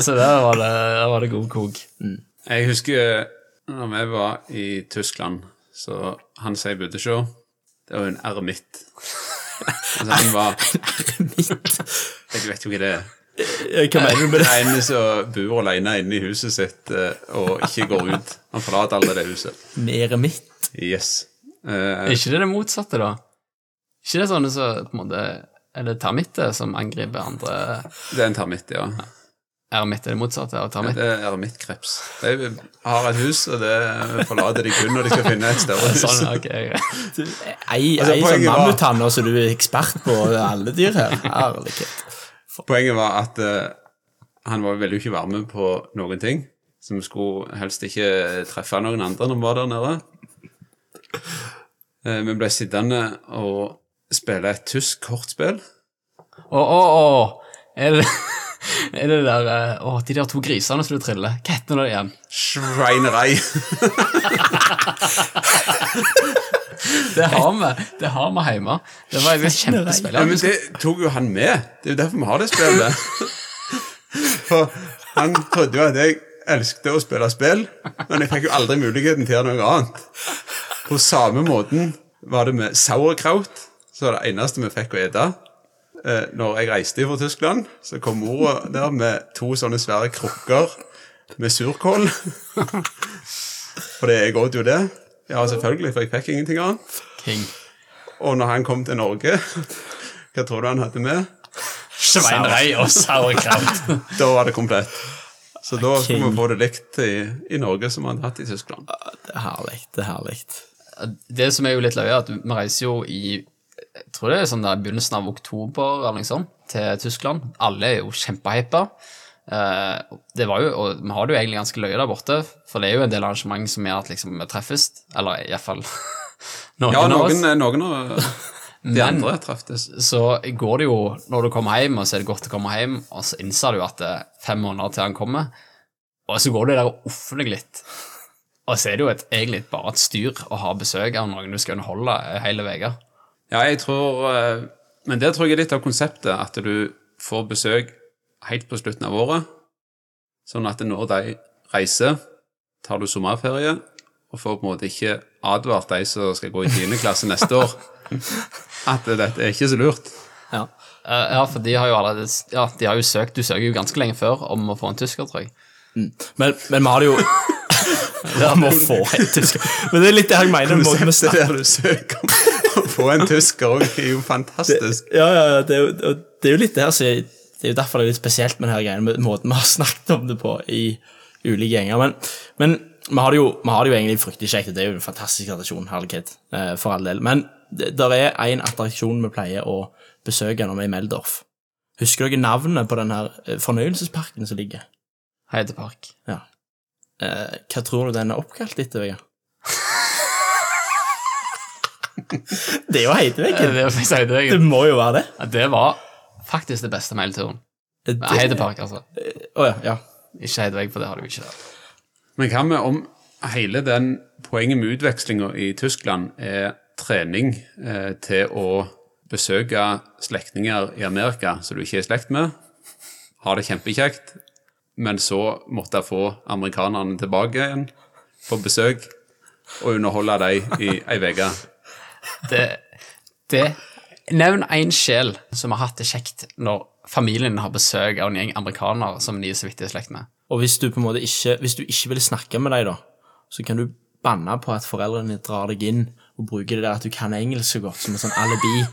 [SPEAKER 1] Så der var det, der var det god kok.
[SPEAKER 3] Jeg husker når vi var i Tyskland, så han som jeg bodde hos, det var jo en eremitt. Altså, han var Jeg vet jo hva det er.
[SPEAKER 2] Hva mener du med det?
[SPEAKER 3] En som bor alene inne i huset sitt eh, og ikke går ut. Han forlater aldri det huset.
[SPEAKER 2] Mere mitt?
[SPEAKER 3] Yes.
[SPEAKER 1] Er
[SPEAKER 3] Eh,
[SPEAKER 1] ikke det det motsatte, da? ikke det sånne som på en måte Er det termitter som angriper andre
[SPEAKER 3] det er en termitt, ja.
[SPEAKER 1] Eremitt er det motsatte av termitt?
[SPEAKER 3] Det er eremittkreps. De har et hus, og det forlater de kun når de skal finne et større hus.
[SPEAKER 1] Sånn, ok.
[SPEAKER 2] Ei,
[SPEAKER 3] Altså,
[SPEAKER 2] ei sånn
[SPEAKER 3] poenget
[SPEAKER 2] som så du er ekspert på alle dyr her. Herlighet.
[SPEAKER 3] Poenget var at uh, han var ville jo ikke være med på noen ting. Så vi skulle helst ikke treffe noen andre når vi var der nede. Uh, vi ble sittende og spille et tysk kortspill.
[SPEAKER 1] Å, å, å! Er det er det der eh, Å, de der to grisene som du triller. Hva heter det igjen?
[SPEAKER 3] Sveinerei.
[SPEAKER 1] Det har vi Det har vi hjemme. Det var et kjempespill.
[SPEAKER 3] Ja, men det tok jo han med. Det er jo derfor vi har det spillet. For han trodde jo at jeg elsket å spille spill, men jeg fikk jo aldri muligheten til å gjøre noe annet. På samme måten var det med sauerkraut. Så var det eneste vi fikk å ete. Eh, når jeg reiste fra Tyskland, så kom mora der med to sånne svære krukker med surkål. Fordi jeg åt jo det. Ja, selvfølgelig, for jeg fikk ingenting annet.
[SPEAKER 1] King.
[SPEAKER 3] Og når han kom til Norge, hva tror du han hadde med?
[SPEAKER 1] Sveinrei og sauerkraut.
[SPEAKER 3] Da var det komplett. Så da skulle vi få det likt i, i Norge som vi hadde hatt i Tyskland.
[SPEAKER 2] Det er herlig. Det er herlig.
[SPEAKER 1] Det som er jo litt løye, er at vi reiser jo i jeg tror det er sånn der begynnelsen av oktober eller noe sånt, til Tyskland. Alle er jo kjempehypa. Eh, det var jo, og vi har det jo egentlig ganske løye der borte, for det er jo en del arrangement som gjør at liksom vi treffes, eller iallfall noen
[SPEAKER 3] Ja,
[SPEAKER 1] av oss.
[SPEAKER 3] noen, noen av de
[SPEAKER 1] Men-
[SPEAKER 3] andre treftes.
[SPEAKER 1] Så går det jo, når du kommer hjem, og så er det godt å komme hjem, og så innser du at det er fem måneder til han kommer, og så går du der og offer deg litt. Og så er det jo et, egentlig bare et styr å ha besøk av noen du skal underholde hele veien
[SPEAKER 3] Ja, jeg tror eh, Men det tror jeg er litt av konseptet, at du får besøk helt på slutten av året. Sånn at når de reiser, tar du sommerferie, og får på en måte ikke advart de som skal gå i 10. klasse neste år, at dette er ikke så lurt.
[SPEAKER 2] Ja.
[SPEAKER 1] Eh, ja, for de har jo allerede Ja, de har jo søkt Du søker jo ganske lenge før om å få en tysker, tror jeg.
[SPEAKER 2] Men, men vi har det jo Ja, må få en tysker. Men det er litt det jeg mener.
[SPEAKER 3] Konseptet der du søker om å få en tysker òg, er jo fantastisk.
[SPEAKER 2] Ja, ja, ja, det er jo, det er jo litt det her som Det er jo derfor det er litt spesielt med denne greien, med måten vi har snakket om det på i ulike gjenger. Men, men vi, har jo, vi har det jo egentlig fryktelig kjekt, det er jo en fantastisk attraksjon, herlighet, eh, for all del. Men det der er en attraksjon vi pleier å besøke når vi er i Meldorf. Husker dere navnet på den her eh, fornøyelsesparken som ligger?
[SPEAKER 1] Heidepark.
[SPEAKER 2] Ja. Eh, hva tror du den er oppkalt etter, Vegard? det er jo Heideveggen.
[SPEAKER 1] Det,
[SPEAKER 2] Det må jo være det.
[SPEAKER 1] Ja, det var faktisk det beste med hele turen.
[SPEAKER 2] Det-
[SPEAKER 1] Heidepark, altså.
[SPEAKER 2] Å ja, ja.
[SPEAKER 1] Ikke Heidevegg, for det har du ikke der.
[SPEAKER 3] Men hva med om hele den poenget med utvekslinga i Tyskland er trening eh, til å besøke slektninger i Amerika som du ikke er i slekt med, ha det kjempekjekt, men så måtte jeg få amerikanerne tilbake igjen på besøk og underholde dem i ei uke.
[SPEAKER 1] Det, det Nevn én sjel som har hatt det kjekt når familien har besøk av en gjeng amerikanere som de er så vidt i slekt med.
[SPEAKER 2] Og hvis du på en måte ikke Hvis du ikke vil snakke med dem, da, så kan du banne på at foreldrene drar deg inn og bruker det der at du kan engelsk så godt, som en sånn alibi.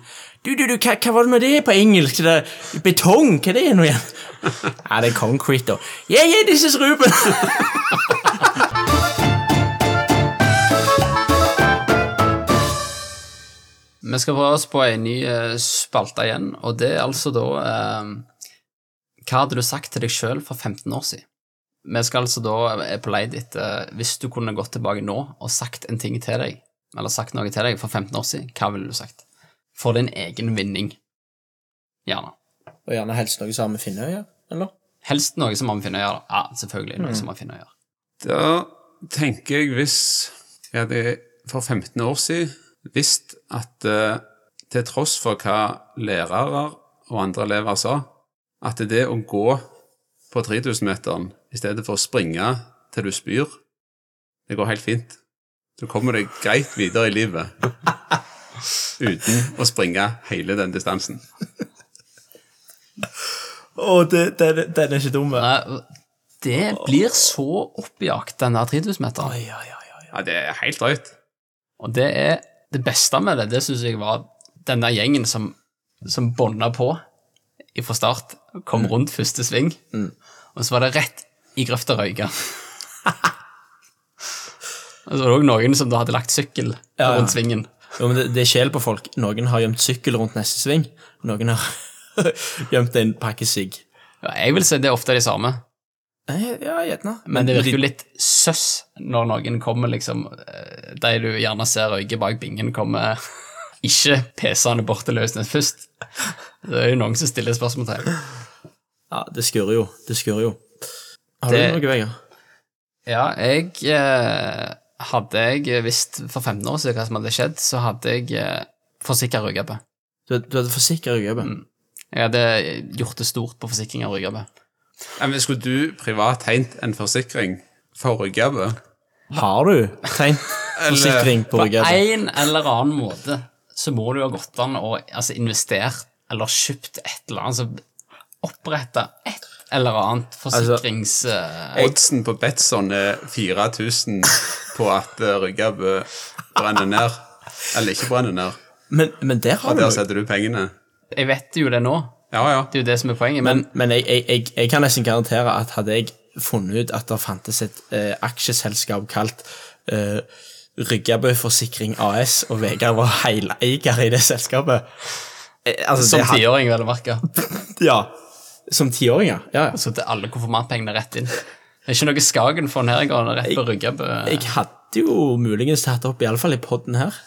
[SPEAKER 2] Du, du, du, hva, hva var det med det på engelsk? Det der betong, hva er det nå igjen? Ja, det er concrete, da. Yeah, yeah, this is Ruben!
[SPEAKER 1] Vi skal prøve oss på en ny eh, spalte igjen, og det er altså da eh, Hva hadde du sagt til deg sjøl for 15 år siden? Vi skal altså da er på leit etter Hvis du kunne gått tilbake nå og sagt en ting til deg, eller sagt noe til deg for 15 år siden, hva ville du sagt? For din egen vinning. Gjerne.
[SPEAKER 2] Og gjerne helst noe som har med Finnøy å gjøre, eller?
[SPEAKER 1] Helst noe som har med Finnøy å gjøre. Ja, selvfølgelig noe som har med Finnøy å gjøre.
[SPEAKER 3] Da tenker jeg hvis jeg hadde for 15 år siden visst at eh, til tross for hva lærere og andre elever sa, at det å gå på 3000-meteren i stedet for å springe til du spyr, det går helt fint. Du kommer deg greit videre i livet uten å springe hele den distansen.
[SPEAKER 2] Å, den, den, den er ikke dum.
[SPEAKER 1] Det blir så oppjakt, den der 3000-meteren.
[SPEAKER 2] oi, oi, oi.
[SPEAKER 3] Ja, det er helt drøyt.
[SPEAKER 1] Og det er det beste med det, det syns jeg var denne gjengen som, som bånda på fra start, kom rundt første sving, og så var det rett i grøfta røyka. og så var det òg noen som da hadde lagt sykkel
[SPEAKER 2] Ja,
[SPEAKER 1] rundt svingen.
[SPEAKER 2] Jo, men det, det er skjell på folk. Noen har gjemt sykkel rundt neste sving. Noen har gjemt en pakke sigg.
[SPEAKER 1] Ja, jeg vil si det er ofte de samme,
[SPEAKER 2] Ja, gjerne.
[SPEAKER 1] men det virker jo litt søss når noen kommer liksom eh, De du gjerne ser røyke bak bingen, kommer ikke pesende bort til Løsnes først. Det er jo noen som stiller spørsmålstegn.
[SPEAKER 2] Ja, det skurrer jo. Det skurrer jo. Har
[SPEAKER 1] Det-
[SPEAKER 2] du noe, Vegard?
[SPEAKER 1] Ja, jeg eh, Hadde jeg visst for 15 år siden hva som hadde skjedd, så hadde jeg eh, forsikra Ryggabe.
[SPEAKER 2] Du, du hadde forsikra Ryggabe?
[SPEAKER 1] Jeg hadde gjort det stort på forsikring av Ryggabe.
[SPEAKER 3] Men skulle du privat tegnet en forsikring for ryggabbe?
[SPEAKER 2] Har du tegnet forsikring på
[SPEAKER 1] På
[SPEAKER 2] altså.
[SPEAKER 1] en eller annen måte så må det jo ha gått an å altså, investert eller kjøpt et eller annet, så Oppretta et eller annet forsikrings... eh,
[SPEAKER 3] Oddsen på Betson er 4000 på at uh, brenner ned. Eller ikke brenner ned.
[SPEAKER 2] Men, men der har
[SPEAKER 3] Og
[SPEAKER 2] du
[SPEAKER 3] der setter du pengene.
[SPEAKER 1] jeg vet jo det nå.
[SPEAKER 3] Ja, ja.
[SPEAKER 1] Det er jo det som er poenget. Men,
[SPEAKER 2] Men, men jeg, jeg, jeg, jeg kan nesten garantere at hadde jeg funnet ut at det fantes et eh, aksjeselskap kalt eh, Ryggabø Forsikring AS, og Vegard var heleier i det selskapet eh, altså,
[SPEAKER 1] som tiåring, vel å merke.
[SPEAKER 2] Ja. Som tiåring, Ja, ja.
[SPEAKER 1] Så til alle konfirmantpengene rett inn. Det er ikke noe Skagen-fond her, jeg går rett på Ryggabø.
[SPEAKER 2] Jeg hadde jo muligens tatt opp, iallfall i podden her.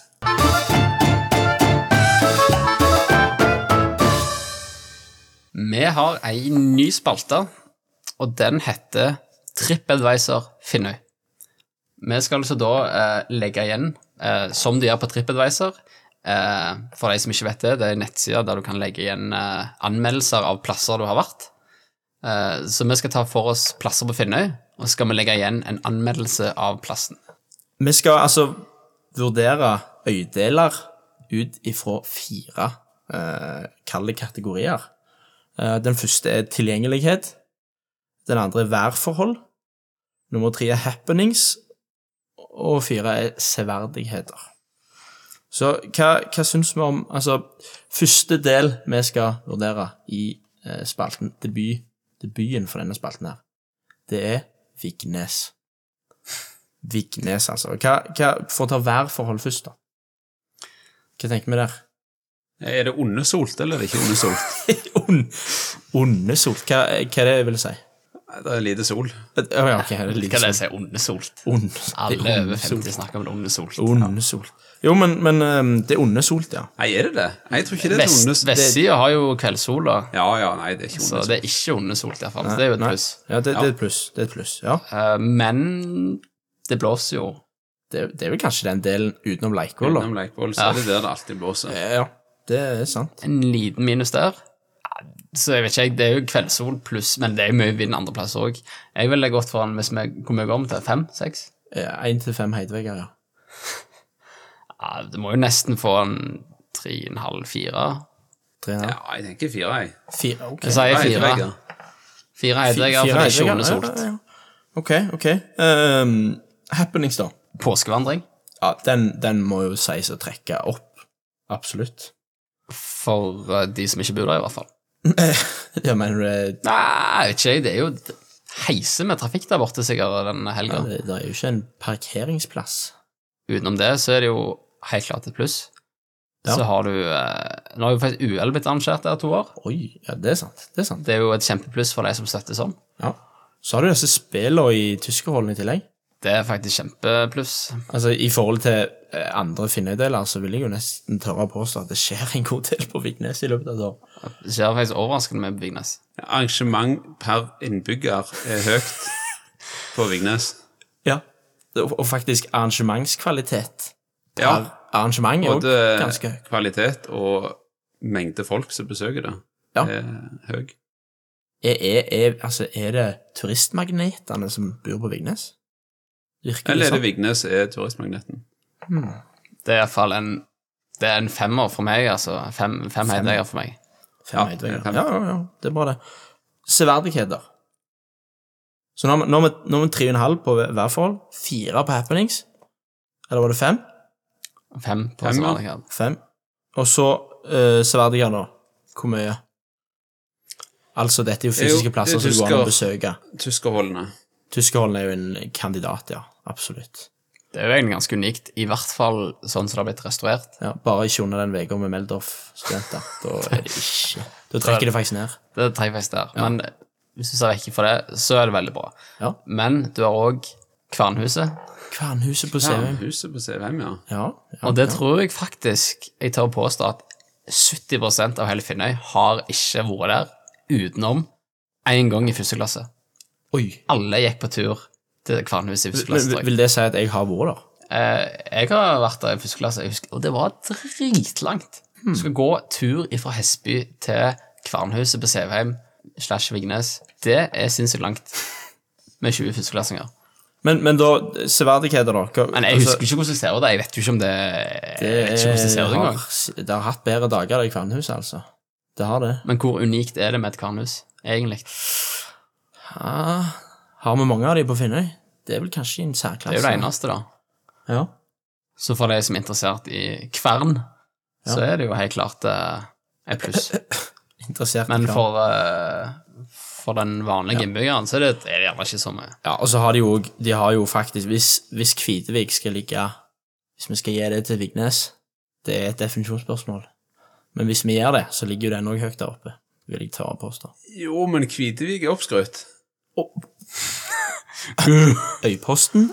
[SPEAKER 1] Vi har ei ny spalte, og den heter TripAdvisor Finnøy. Vi skal altså da eh, legge igjen, eh, som de gjør på TripAdvisor eh, For de som ikke vet det, det er nettsider der du kan legge igjen eh, anmeldelser av plasser du har vært. Eh, så vi skal ta for oss plasser på Finnøy, og så skal vi legge igjen en anmeldelse av plassen.
[SPEAKER 2] Vi skal altså vurdere øydeler ut ifra fire eh, kalde kategorier. Eh, den første er tilgjengelighet. Den andre er værforhold. Nummer tre er happenings. Og fire er severdigheter. Så hva, hva syns vi om Altså, første del vi skal vurdere i eh, spalten, debut, debuten for denne spalten her, det er Vignes. Vignes, altså. Hva, hva, for å ta værforhold først, da. Hva tenker vi der?
[SPEAKER 3] Er det ondesolt, eller er det ikke ondesolt?
[SPEAKER 2] On, Ondesolt? Hva, hva er det jeg vil si?
[SPEAKER 3] Det er lite sol.
[SPEAKER 2] Oh, ja, okay, det er lite
[SPEAKER 1] Hva er det jeg sier? Ondesolt.
[SPEAKER 2] ond,
[SPEAKER 1] Alle
[SPEAKER 2] er
[SPEAKER 1] over 50 snakker om det ondesolt.
[SPEAKER 2] Ondesolt. Jo, men, men um, det er ondesolt, ja.
[SPEAKER 3] Nei, er det det? Nei, jeg tror ikke det er
[SPEAKER 1] Vest,
[SPEAKER 3] ondesolt.
[SPEAKER 1] Vestsida har jo kveldssola,
[SPEAKER 3] Ja, ja, nei, det er ikke
[SPEAKER 1] så det er ikke ondesolt iallfall. Så det er jo et pluss.
[SPEAKER 2] Ja, det, det er et pluss. Det er et pluss, ja.
[SPEAKER 1] Uh, Men det blåser jo.
[SPEAKER 2] Det, det er vel kanskje den delen utenom Leikvoll, da.
[SPEAKER 3] Utenom Leikvoll, så er det der det alltid blåser.
[SPEAKER 2] Ja, det er sant.
[SPEAKER 1] En liten minus der. Så jeg vet ikke, det er jo kveldssol pluss, men det er jo mye vind andreplass òg. Jeg ville gått for den hvis vi Hvor mye går vi til? Fem? Seks?
[SPEAKER 2] Én til fem heidvegger, ja.
[SPEAKER 1] Ja, det må jo nesten få en tre og en halv, fire.
[SPEAKER 2] Tre og en halv.
[SPEAKER 3] Ja, jeg tenker fire, jeg.
[SPEAKER 2] Fire, ok.
[SPEAKER 1] Jeg sier fire.
[SPEAKER 3] vegger.
[SPEAKER 1] Fire heidvegger, for det er
[SPEAKER 2] heidvegger, ja, ja, ja. Ok, ok. Um, happenings, da.
[SPEAKER 1] Påskevandring
[SPEAKER 2] Ja, den, den må jo sies å trekke opp. Absolutt.
[SPEAKER 1] for eh, de som ikke bor der, i hvert fall.
[SPEAKER 2] Ja, mener du det
[SPEAKER 1] Nei, jeg vet ikke, det er jo heiser med trafikk der borte sikkert den helga.
[SPEAKER 2] Det det er jo ikke en parkeringsplass.
[SPEAKER 1] Utenom det så er det jo helt klart et pluss.
[SPEAKER 2] Ja.
[SPEAKER 1] Så har du eh, Nå har jo faktisk UL blitt arrangert der to år.
[SPEAKER 2] Oi, ja, det er sant. Det er sant.
[SPEAKER 1] Det er jo et kjempepluss for de som støtter sånn.
[SPEAKER 2] Ja. Så har du disse spillene i tyskerholden i tillegg.
[SPEAKER 1] Det er faktisk kjempepluss.
[SPEAKER 2] Altså, I forhold til eh, andre Finnøy-deler, så vil jeg jo nesten tørre å påstå at det skjer en god del på Vignes i løpet av et år.
[SPEAKER 1] Det skjer faktisk overraskende med Vignes.
[SPEAKER 3] Arrangement per innbygger er høyt på Vignes.
[SPEAKER 2] Ja. Og faktisk arrangementskvalitet per
[SPEAKER 3] Ja,
[SPEAKER 2] arrangement er
[SPEAKER 3] både
[SPEAKER 2] ganske høy.
[SPEAKER 3] kvalitet og mengde folk som besøker det,
[SPEAKER 2] Ja.
[SPEAKER 3] er høy.
[SPEAKER 2] Er, er, er, altså, er det turistmagnetene som bor på Vignes? Virker
[SPEAKER 3] Eller er
[SPEAKER 2] det
[SPEAKER 3] det
[SPEAKER 2] sånn?
[SPEAKER 3] Vignes er turistmagneten?
[SPEAKER 1] Det er iallfall en Det er en femmer for meg, altså. Fem, fem heidveier for meg.
[SPEAKER 2] Fem
[SPEAKER 3] Ja.
[SPEAKER 2] Ja, ja, ja, det er bra, det. Severdigheter. Så nå har vi- tre og en halv på hver forhold. Fire på happenings. Eller var det fem?
[SPEAKER 1] Fem på
[SPEAKER 3] Fem, ja.
[SPEAKER 2] Fem. Og så uh, severdigheter, da. Hvor mye? Altså, dette er jo
[SPEAKER 3] Det er jo-
[SPEAKER 2] fysiske plasser
[SPEAKER 3] er
[SPEAKER 2] som du går an å besøke.
[SPEAKER 3] Tyskerholdene.
[SPEAKER 2] Tyskerholdene er jo en kandidat, ja. Absolutt.
[SPEAKER 1] Det er jo egentlig ganske unikt, i hvert fall sånn som det har blitt restaurert.
[SPEAKER 2] Ja, bare ikke under den uka med Meldorf-studenter. Da er det ikke Da trekker det faktisk ned.
[SPEAKER 1] Det trekker faktisk der. Men hvis du ser vekk fra det, så er det veldig bra.
[SPEAKER 2] Ja.
[SPEAKER 1] Men du har òg Kvernhuset,
[SPEAKER 2] Kvernhuset på
[SPEAKER 3] CVM
[SPEAKER 2] Sevheim.
[SPEAKER 3] huset på Sevheim, ja.
[SPEAKER 2] Ja, ja.
[SPEAKER 1] og det tror jeg faktisk Jeg tør å påstå at 70 av hele Finnøy har ikke vært der utenom én gang i første klasse.
[SPEAKER 2] Oi.
[SPEAKER 1] Alle gikk på tur til Kvernhuset i første klasse. tror jeg.
[SPEAKER 2] vil det si at jeg har vært der?
[SPEAKER 1] Eh, jeg har vært der i første klasse, jeg husker, og det var dritlangt. Du skal gå tur fra Hesby til Kvernhuset på Sevheim slash Vignes. Det er sinnssykt langt med 20 førsteklassinger.
[SPEAKER 2] Men, men da, severdigheter, da? Hva-
[SPEAKER 1] Men jeg
[SPEAKER 2] altså,
[SPEAKER 1] husker ikke hvordan det ser det. Jeg vet jo ikke om det Jeg vet ikke hvordan det ser det engang.
[SPEAKER 2] har, det har hatt bedre dager, det kvernhuset, altså. Det har det.
[SPEAKER 1] Men hvor unikt er det med et kvarnhus, egentlig?
[SPEAKER 2] Ja, har vi mange av de på Finnøy? Det er vel kanskje i en
[SPEAKER 1] Det er jo det eneste, da.
[SPEAKER 2] Ja.
[SPEAKER 1] Så for de som er interessert i kvern, så er det jo helt klart eh, et pluss.
[SPEAKER 2] Interessert i
[SPEAKER 1] Men for, eh, for den vanlige innbyggeren så er det, er det gjerne ikke så mye.
[SPEAKER 2] Ja, og så har de jo De har jo faktisk Hvis, hvis Kvitevik skal ligge Hvis vi skal gi det til Vignes Det er et definisjonsspørsmål. Men hvis vi gjør det, så ligger jo den òg høyt der oppe. Vil jeg ta og påstå.
[SPEAKER 3] Jo, men Kvitevik er oppskrytt.
[SPEAKER 2] Øyposten?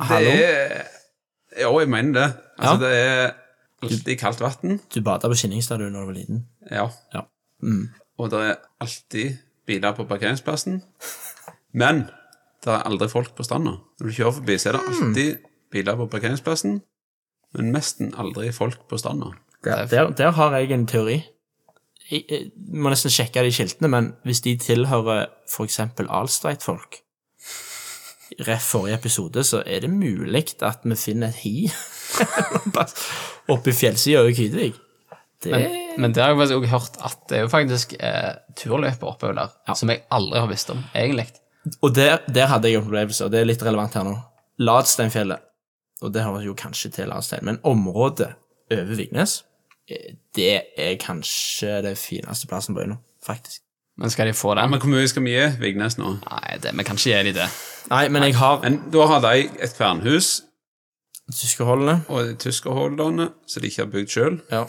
[SPEAKER 2] Hallo?
[SPEAKER 3] Det er Jo, jeg mener det. Altså,
[SPEAKER 2] Ja.
[SPEAKER 3] det er alltid kaldt vann.
[SPEAKER 2] Du bada på Skinningsstadion da du var liten?
[SPEAKER 3] Ja.
[SPEAKER 2] Ja. Mm.
[SPEAKER 3] Og det er alltid biler på parkeringsplassen. Men det er aldri folk på stranda. Når du kjører forbi, så er det alltid biler på parkeringsplassen, men nesten aldri folk på stranda.
[SPEAKER 2] Der, der, der har jeg en teori. Jeg, jeg må nesten sjekke de skiltene, men hvis de tilhører eksempel Alstreit-folk Ref forrige episode, så er det mulig at vi finner et hi oppe i fjellsida over Kvitevik. Det
[SPEAKER 1] Men, men det har jeg faktisk også hørt at det er jo faktisk eh, turløyper oppover der, som jeg aldri har visst om, egentlig.
[SPEAKER 2] Og der, der hadde jeg en opplevelse, og det er litt relevant her nå. Ladsteinfjellet, og det høres jo kanskje til Ladstein, men området over Vignes, det er kanskje det fineste plassen på øya nå, faktisk.
[SPEAKER 1] Men skal de få det?
[SPEAKER 3] Men hvor mye skal vi gi Vignes nå?
[SPEAKER 1] Nei, det, vi kan ikke gi de det.
[SPEAKER 2] Nei, men jeg har
[SPEAKER 3] Men da har de et kvernhus
[SPEAKER 2] tyskerholdene.
[SPEAKER 3] og tyskerholdene, som de ikke har bygd sjøl,
[SPEAKER 2] Ja.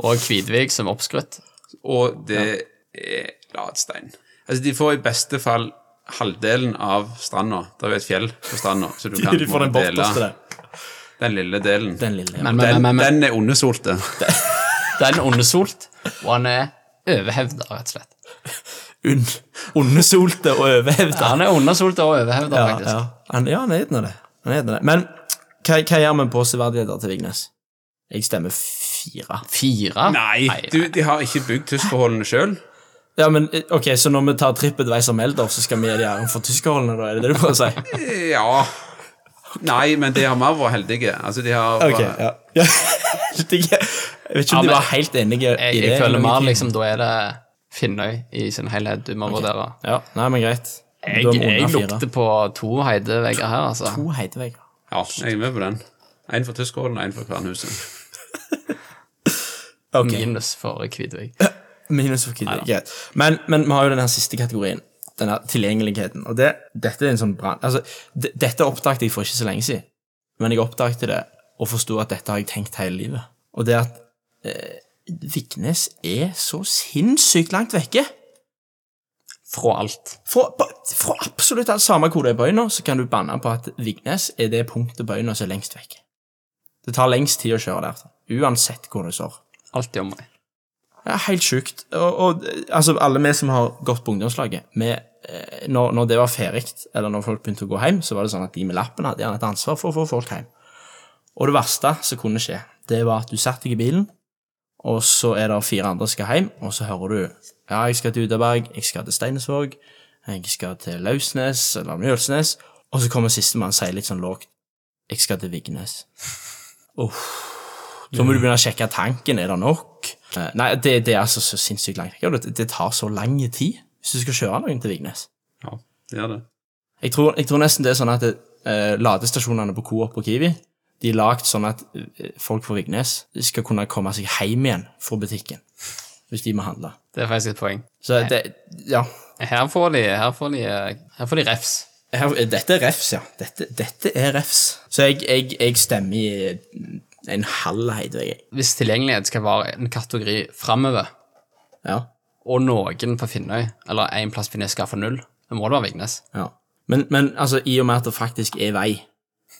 [SPEAKER 1] Og Kvidvik som oppskrytt.
[SPEAKER 3] og det er ladstein. Altså, de får i beste fall halvdelen av stranda. Det er jo et fjell på stranda, så du kan
[SPEAKER 2] De får den
[SPEAKER 3] dele
[SPEAKER 2] det.
[SPEAKER 3] Den lille delen.
[SPEAKER 2] Den lille.
[SPEAKER 1] Men, men,
[SPEAKER 3] Den,
[SPEAKER 1] men, men,
[SPEAKER 3] den er ondesolte.
[SPEAKER 1] den er undersolt, og han er overhevda, rett og slett.
[SPEAKER 2] Un Ondesolte og overhevda.
[SPEAKER 1] Han er ondesolte og overhevda,
[SPEAKER 2] Ja,
[SPEAKER 1] faktisk.
[SPEAKER 2] ja. Han, ja, han er nå det. Han er det. Men hva, hva gjør vi på severdigheter til Vignes? Jeg stemmer fire.
[SPEAKER 1] Fire?
[SPEAKER 3] Nei, du, de har ikke bygd tyskerholdene sjøl.
[SPEAKER 2] Ja, men ok, så når vi tar trippet TripAdvisor Melder, så skal vi gi dem æren for tyskerholdene, da? Er det det du prøver å si?
[SPEAKER 3] Ja Nei, men de har mer vært heldige. Altså, de har
[SPEAKER 2] okay, ja. ja. jeg vet ikke om
[SPEAKER 1] ja,
[SPEAKER 2] de var helt enige
[SPEAKER 1] Jeg,
[SPEAKER 2] i det.
[SPEAKER 1] jeg føler mer liksom, da er det Finnøy i sin helhet du må vurdere.
[SPEAKER 2] Ja, nei, men greit.
[SPEAKER 1] Jeg, jeg lukter på to heidevegger her, altså.
[SPEAKER 2] To heidevegger.
[SPEAKER 3] Ja, jeg er med på den. En for Tyskålen og en for kvernhuset.
[SPEAKER 2] okay.
[SPEAKER 1] Minus for Kvitevik.
[SPEAKER 2] Minus for Kiddy. Greit. Men, men vi har jo den her siste kategorien. Denne tilgjengeligheten. Og det, dette er en sånn brann... Altså, dette oppdaget jeg for ikke så lenge siden. Men jeg oppdaget det og forsto at dette har jeg tenkt hele livet. Og det at eh, Vignes er så sinnssykt langt vekke.
[SPEAKER 1] Fra alt.
[SPEAKER 2] Fra, fra absolutt alt samme hvor du er på øyna, så kan du banne på at Vignes er det punktet på øyna som er lengst vekke. Det tar lengst tid å kjøre der, uansett hvor du står.
[SPEAKER 1] Alltid om meg.
[SPEAKER 2] Ja, helt sjukt. Og, og altså, alle vi som har gått på ungdomslaget, vi, når, når det var ferdig, eller når folk begynte å gå hjem, så var det sånn at de med lappen hadde gjerne et ansvar for å få folk hjem. Og det verste som kunne skje, det var at du satt deg i bilen, og så er det fire andre som skal hjem, og så hører du ja, jeg skal til Udaberg, jeg skal til Steinesvåg, jeg skal til Lausnes eller Mjølsnes, og så kommer sistemann og sier litt sånn lågt jeg skal til Vignes. Uff. Så må du begynne å sjekke tanken, er det nok? Eh, Nei, det, det er altså så sinnssykt langt. Det, det tar så lang tid hvis du skal kjøre noen til Vignes.
[SPEAKER 3] Ja, det er det.
[SPEAKER 2] Jeg tror, jeg tror nesten det er sånn at eh, ladestasjonene på Coop og Kiwi de er lagd sånn at eh, folk fra Vignes skal kunne komme seg hjem igjen fra butikken hvis de må handle.
[SPEAKER 1] Det er faktisk et poeng.
[SPEAKER 2] Så det, ja.
[SPEAKER 1] Her får de, her får de, her får de refs.
[SPEAKER 2] Her, dette er refs, ja. Dette, dette er refs. Så jeg, jeg, jeg stemmer i en halv heidevei.
[SPEAKER 1] Hvis tilgjengelighet skal være en kategori framover,
[SPEAKER 2] Ja.
[SPEAKER 1] Og noen på Finnøy, eller en plass Finnøy skal få null, da må det være Vignes.
[SPEAKER 2] Ja. Men, men altså, i og med at det faktisk er vei,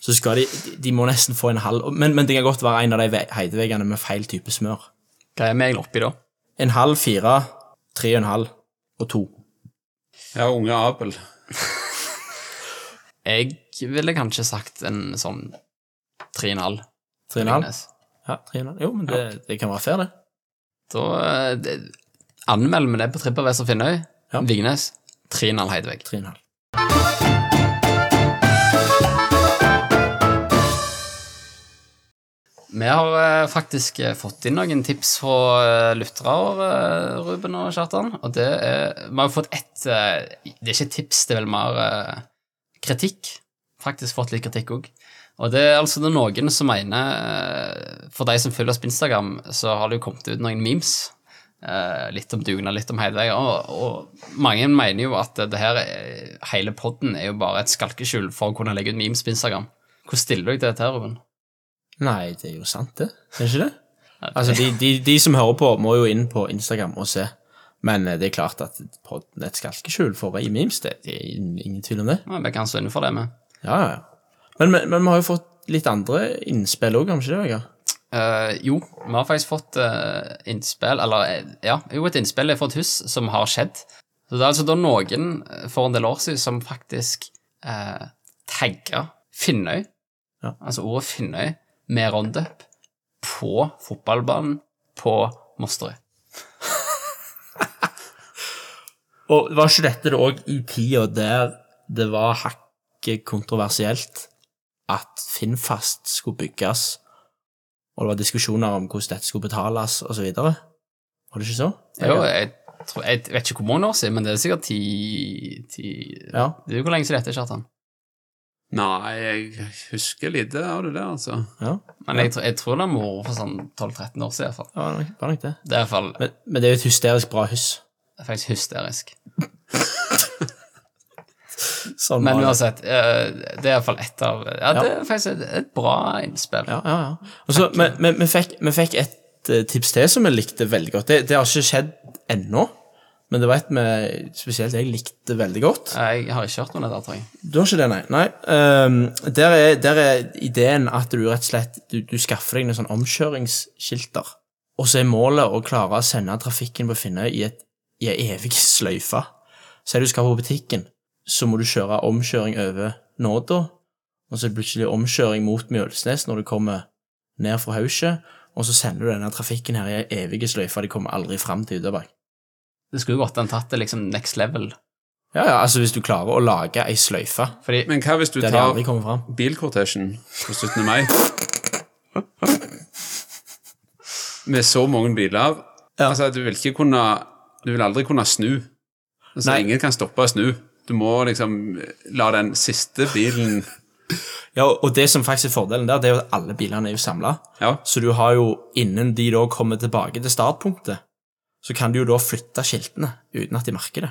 [SPEAKER 2] så skal de De, må nesten få en halv men, men det kan godt være en av de heideveggene med feil type smør.
[SPEAKER 1] Hva er vi egentlig oppi da?
[SPEAKER 2] En halv, fire, tre og en halv og to.
[SPEAKER 3] Ja, unge Abel.
[SPEAKER 1] Jeg ville kanskje sagt en sånn tre og en halv.
[SPEAKER 2] Tre og en halv? Ja, tre og en halv. Jo, men det, det kan være fair, det.
[SPEAKER 1] Da eh, det, anmelder vi det på TripperVest og Finnøy.
[SPEAKER 2] Ja.
[SPEAKER 1] Vignes 3,5 Heidevegg.
[SPEAKER 2] 3,5.
[SPEAKER 1] Vi har eh, faktisk eh, fått inn noen tips fra eh, lyttere, Ruben og Kjartan. Og det er Vi har fått ett Det er ikke tips, det er vel mer kritikk. Faktisk fått litt kritikk òg. Og det er altså det er noen som mener For de som følger oss på Instagram, så har det jo kommet ut noen memes eh, litt om dugnad, litt om Heidveier. Og, og mange mener jo at det her er, hele podden er jo bare et skalkeskjul for å kunne legge ut memes på Instagram. Hvordan stiller du deg til dette, Ruben?
[SPEAKER 2] Nei, det er jo sant, det. Er det ikke det? Altså, de, de, de som hører på, må jo inn på Instagram og se. Men eh, det er klart at podden er et skalkeskjul for i memes, det, er ingen tvil om det.
[SPEAKER 1] Ja, Vi kan stå inne for det, vi.
[SPEAKER 2] Ja, ja, ja. Men, men, men vi har jo fått litt andre innspill òg, har vi ikke det? Vegard?
[SPEAKER 1] Eh, jo, vi har faktisk fått uh, innspill Eller eh, ja, jo, et innspill fra et hus som har skjedd. Så det er altså da noen for en del år siden som faktisk uh, tagga Finnøy,
[SPEAKER 2] Ja.
[SPEAKER 1] altså ordet Finnøy, med Roundup på fotballbanen på Mosterøy.
[SPEAKER 2] Og var ikke dette det òg i tida der det var hakket kontroversielt at Finnfast skulle bygges, og det var diskusjoner om hvordan dette skulle betales, videre? Var det ikke så?
[SPEAKER 1] Jo, jeg, tror, jeg vet ikke hvor mange år siden, men det er sikkert ti, ti
[SPEAKER 2] Ja.
[SPEAKER 1] Det er jo hvor lenge siden dette, Kjartan.
[SPEAKER 3] Nei, jeg husker lite av det der, altså.
[SPEAKER 2] ja.
[SPEAKER 1] Men jeg, tror- jeg tror det er moro for sånn 12-13 år siden, i hvert fall.
[SPEAKER 2] Ja, Det var nok det.
[SPEAKER 1] Det er i hvert fall
[SPEAKER 2] Men, men det er jo et hysterisk bra hus.
[SPEAKER 1] det er faktisk hysterisk.
[SPEAKER 2] Sånn
[SPEAKER 1] Men uansett, eh, det er iallfall ett av Ja, det er faktisk et, et bra innspill.
[SPEAKER 2] Ja, ja, ja. Og vi, men, men vi, fikk, vi fikk et eh, tips til som vi likte veldig godt. Det, det har ikke skjedd ennå, men det var et med, spesielt jeg likte veldig godt.
[SPEAKER 1] Jeg har ikke hørt det der, tror jeg.
[SPEAKER 2] Du har ikke det, nei? Nei. Um, der, er, der er ideen at du rett og slett du, du skaffer deg noen sånn omkjøringsskilter, og så er målet å klare å sende trafikken på Finnøy i, et, i ei evig sløyfe. Si du skal på butikken, så må du kjøre omkjøring over Nåda, og så er det plutselig omkjøring mot Mjølsnes når du kommer ned fra hauset, og så sender du denne trafikken her i ei evig sløyfe, de kommer aldri fram til Udeberg.
[SPEAKER 1] Det skulle godt an tatt det liksom next level.
[SPEAKER 2] Ja, ja, altså hvis du klarer å lage ei sløyfe
[SPEAKER 1] Fordi
[SPEAKER 3] Men hva hvis du tar bilkortesjen på 17. mai? Med så mange biler. Altså, du vil ikke kunne Du vil aldri kunne snu. Altså,
[SPEAKER 2] Nei.
[SPEAKER 3] ingen kan stoppe å snu. Du må liksom la den siste bilen
[SPEAKER 2] Ja, og det som faktisk er fordelen der, det er jo at alle bilene er jo samla.
[SPEAKER 3] Ja.
[SPEAKER 2] Så du har jo, innen de da kommer tilbake til startpunktet, så kan du jo da flytte skiltene uten at de merker det.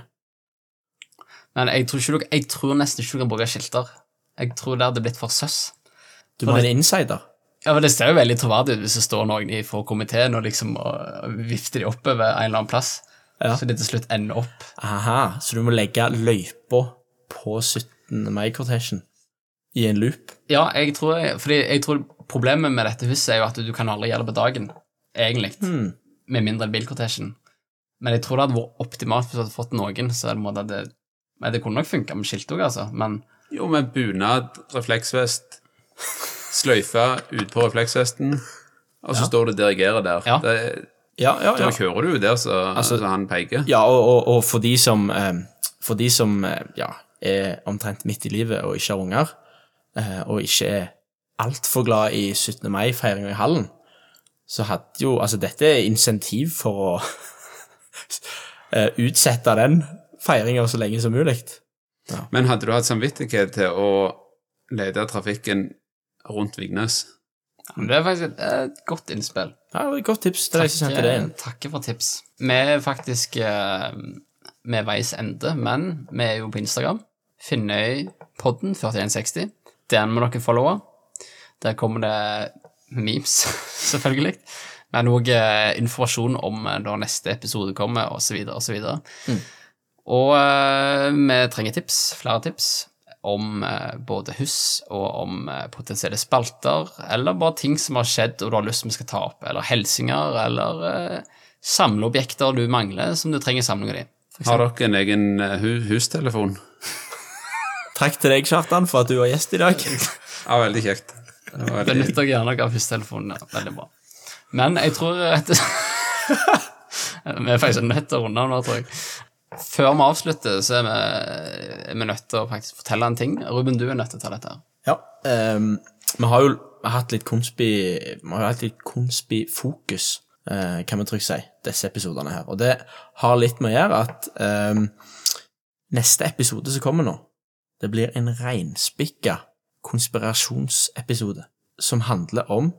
[SPEAKER 1] Men jeg tror, ikke du, jeg tror nesten ikke du kan bruke skilter. Jeg tror det hadde blitt for søss.
[SPEAKER 2] Du må ha en insider.
[SPEAKER 1] Ja, men Det ser jo veldig troverdig ut hvis det står noen i- fra komiteen og liksom og vifter de oppover en eller annen plass,
[SPEAKER 2] Ja.
[SPEAKER 1] så det til slutt ender opp.
[SPEAKER 2] Aha, så du må legge løypa på 17. mai-kortesjen i en loop.
[SPEAKER 1] Ja, jeg tror, fordi jeg tror problemet med dette huset er jo at du kan aldri gjøre det på dagen, egentlig,
[SPEAKER 2] Mm.
[SPEAKER 1] med mindre enn bilkortesjen. Men jeg tror det hadde vært optimalt hvis du hadde fått noen, så er det det Men det kunne nok funka med skilt òg, altså, men
[SPEAKER 3] Jo, med bunad, refleksvest, sløyfe utpå refleksvesten, og så står du og dirigerer der.
[SPEAKER 1] Ja.
[SPEAKER 3] Det,
[SPEAKER 2] Ja, ja,
[SPEAKER 3] da kjører du jo der så, så han peker.
[SPEAKER 2] Ja, og, og, og for de som, eh, for de som eh, ja, er omtrent midt i livet og ikke har unger, eh, og ikke er altfor glad i 17. mai-feiringa i hallen, så hadde jo Altså, dette er insentiv for å eh, utsette den feiringa så lenge som mulig.
[SPEAKER 3] Men hadde du hatt samvittighet til å lede trafikken rundt Vignes?
[SPEAKER 1] det er faktisk et, et godt innspill.
[SPEAKER 2] Ja, det var et godt tips Takk deg som sendte det inn.
[SPEAKER 1] Takker for tips. Vi er faktisk eh, ved veis ende, men vi er jo på Instagram. Finnøypodden 4160. Den må dere followe. Der kommer det memes, selvfølgelig. Men òg eh, informasjon om eh, når neste episode kommer, osv., osv. Mm. Og eh, vi trenger tips, flere tips, om eh, både hus og om eh, potensielle spalter, eller bare ting som har skjedd og du har lyst til vi skal ta opp, eller helsinger, eller eh, samleobjekter du mangler som du trenger samling av. De.
[SPEAKER 3] Har dere en egen eh, hu hustelefon?
[SPEAKER 2] Takk til deg, Kjartan, for at du var gjest i dag.
[SPEAKER 3] Ja, veldig kjekt. Veldig...
[SPEAKER 1] Benytt dere gjerne av hustelefonen. ja, Veldig bra. Men jeg tror at Vi er faktisk nødt til å runde av nå, tror jeg. Før vi avslutter, så er vi, er vi nødt til å faktisk fortelle en ting. Ruben, du er nødt til å ta dette. her.
[SPEAKER 2] Ja, um, vi har jo hatt litt konspi Vi har hatt litt konspifokus, uh, kan vi trygt si, disse episodene her. Og det har litt med å gjøre at um, neste episode som kommer nå, det blir en reinspikka konspirasjonsepisode som handler om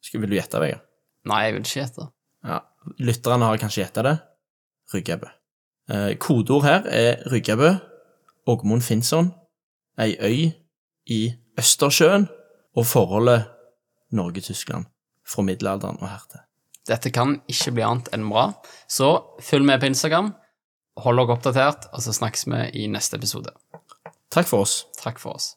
[SPEAKER 2] Skal Vil du gjette, Vegard?
[SPEAKER 1] Nei, jeg vil ikke gjette.
[SPEAKER 2] Ja, lytterne har kanskje gjetta det. Ryggebø. Eh, kodeord her er Ryggebø, Ågmund Finnsson, ei øy i Østersjøen og forholdet Norge-Tyskland fra middelalderen og hertil.
[SPEAKER 1] Dette kan ikke bli annet enn bra, så følg med på Instagram, hold dere oppdatert, og så snakkes vi i neste episode.
[SPEAKER 2] Takk for oss.
[SPEAKER 1] Takk for oss.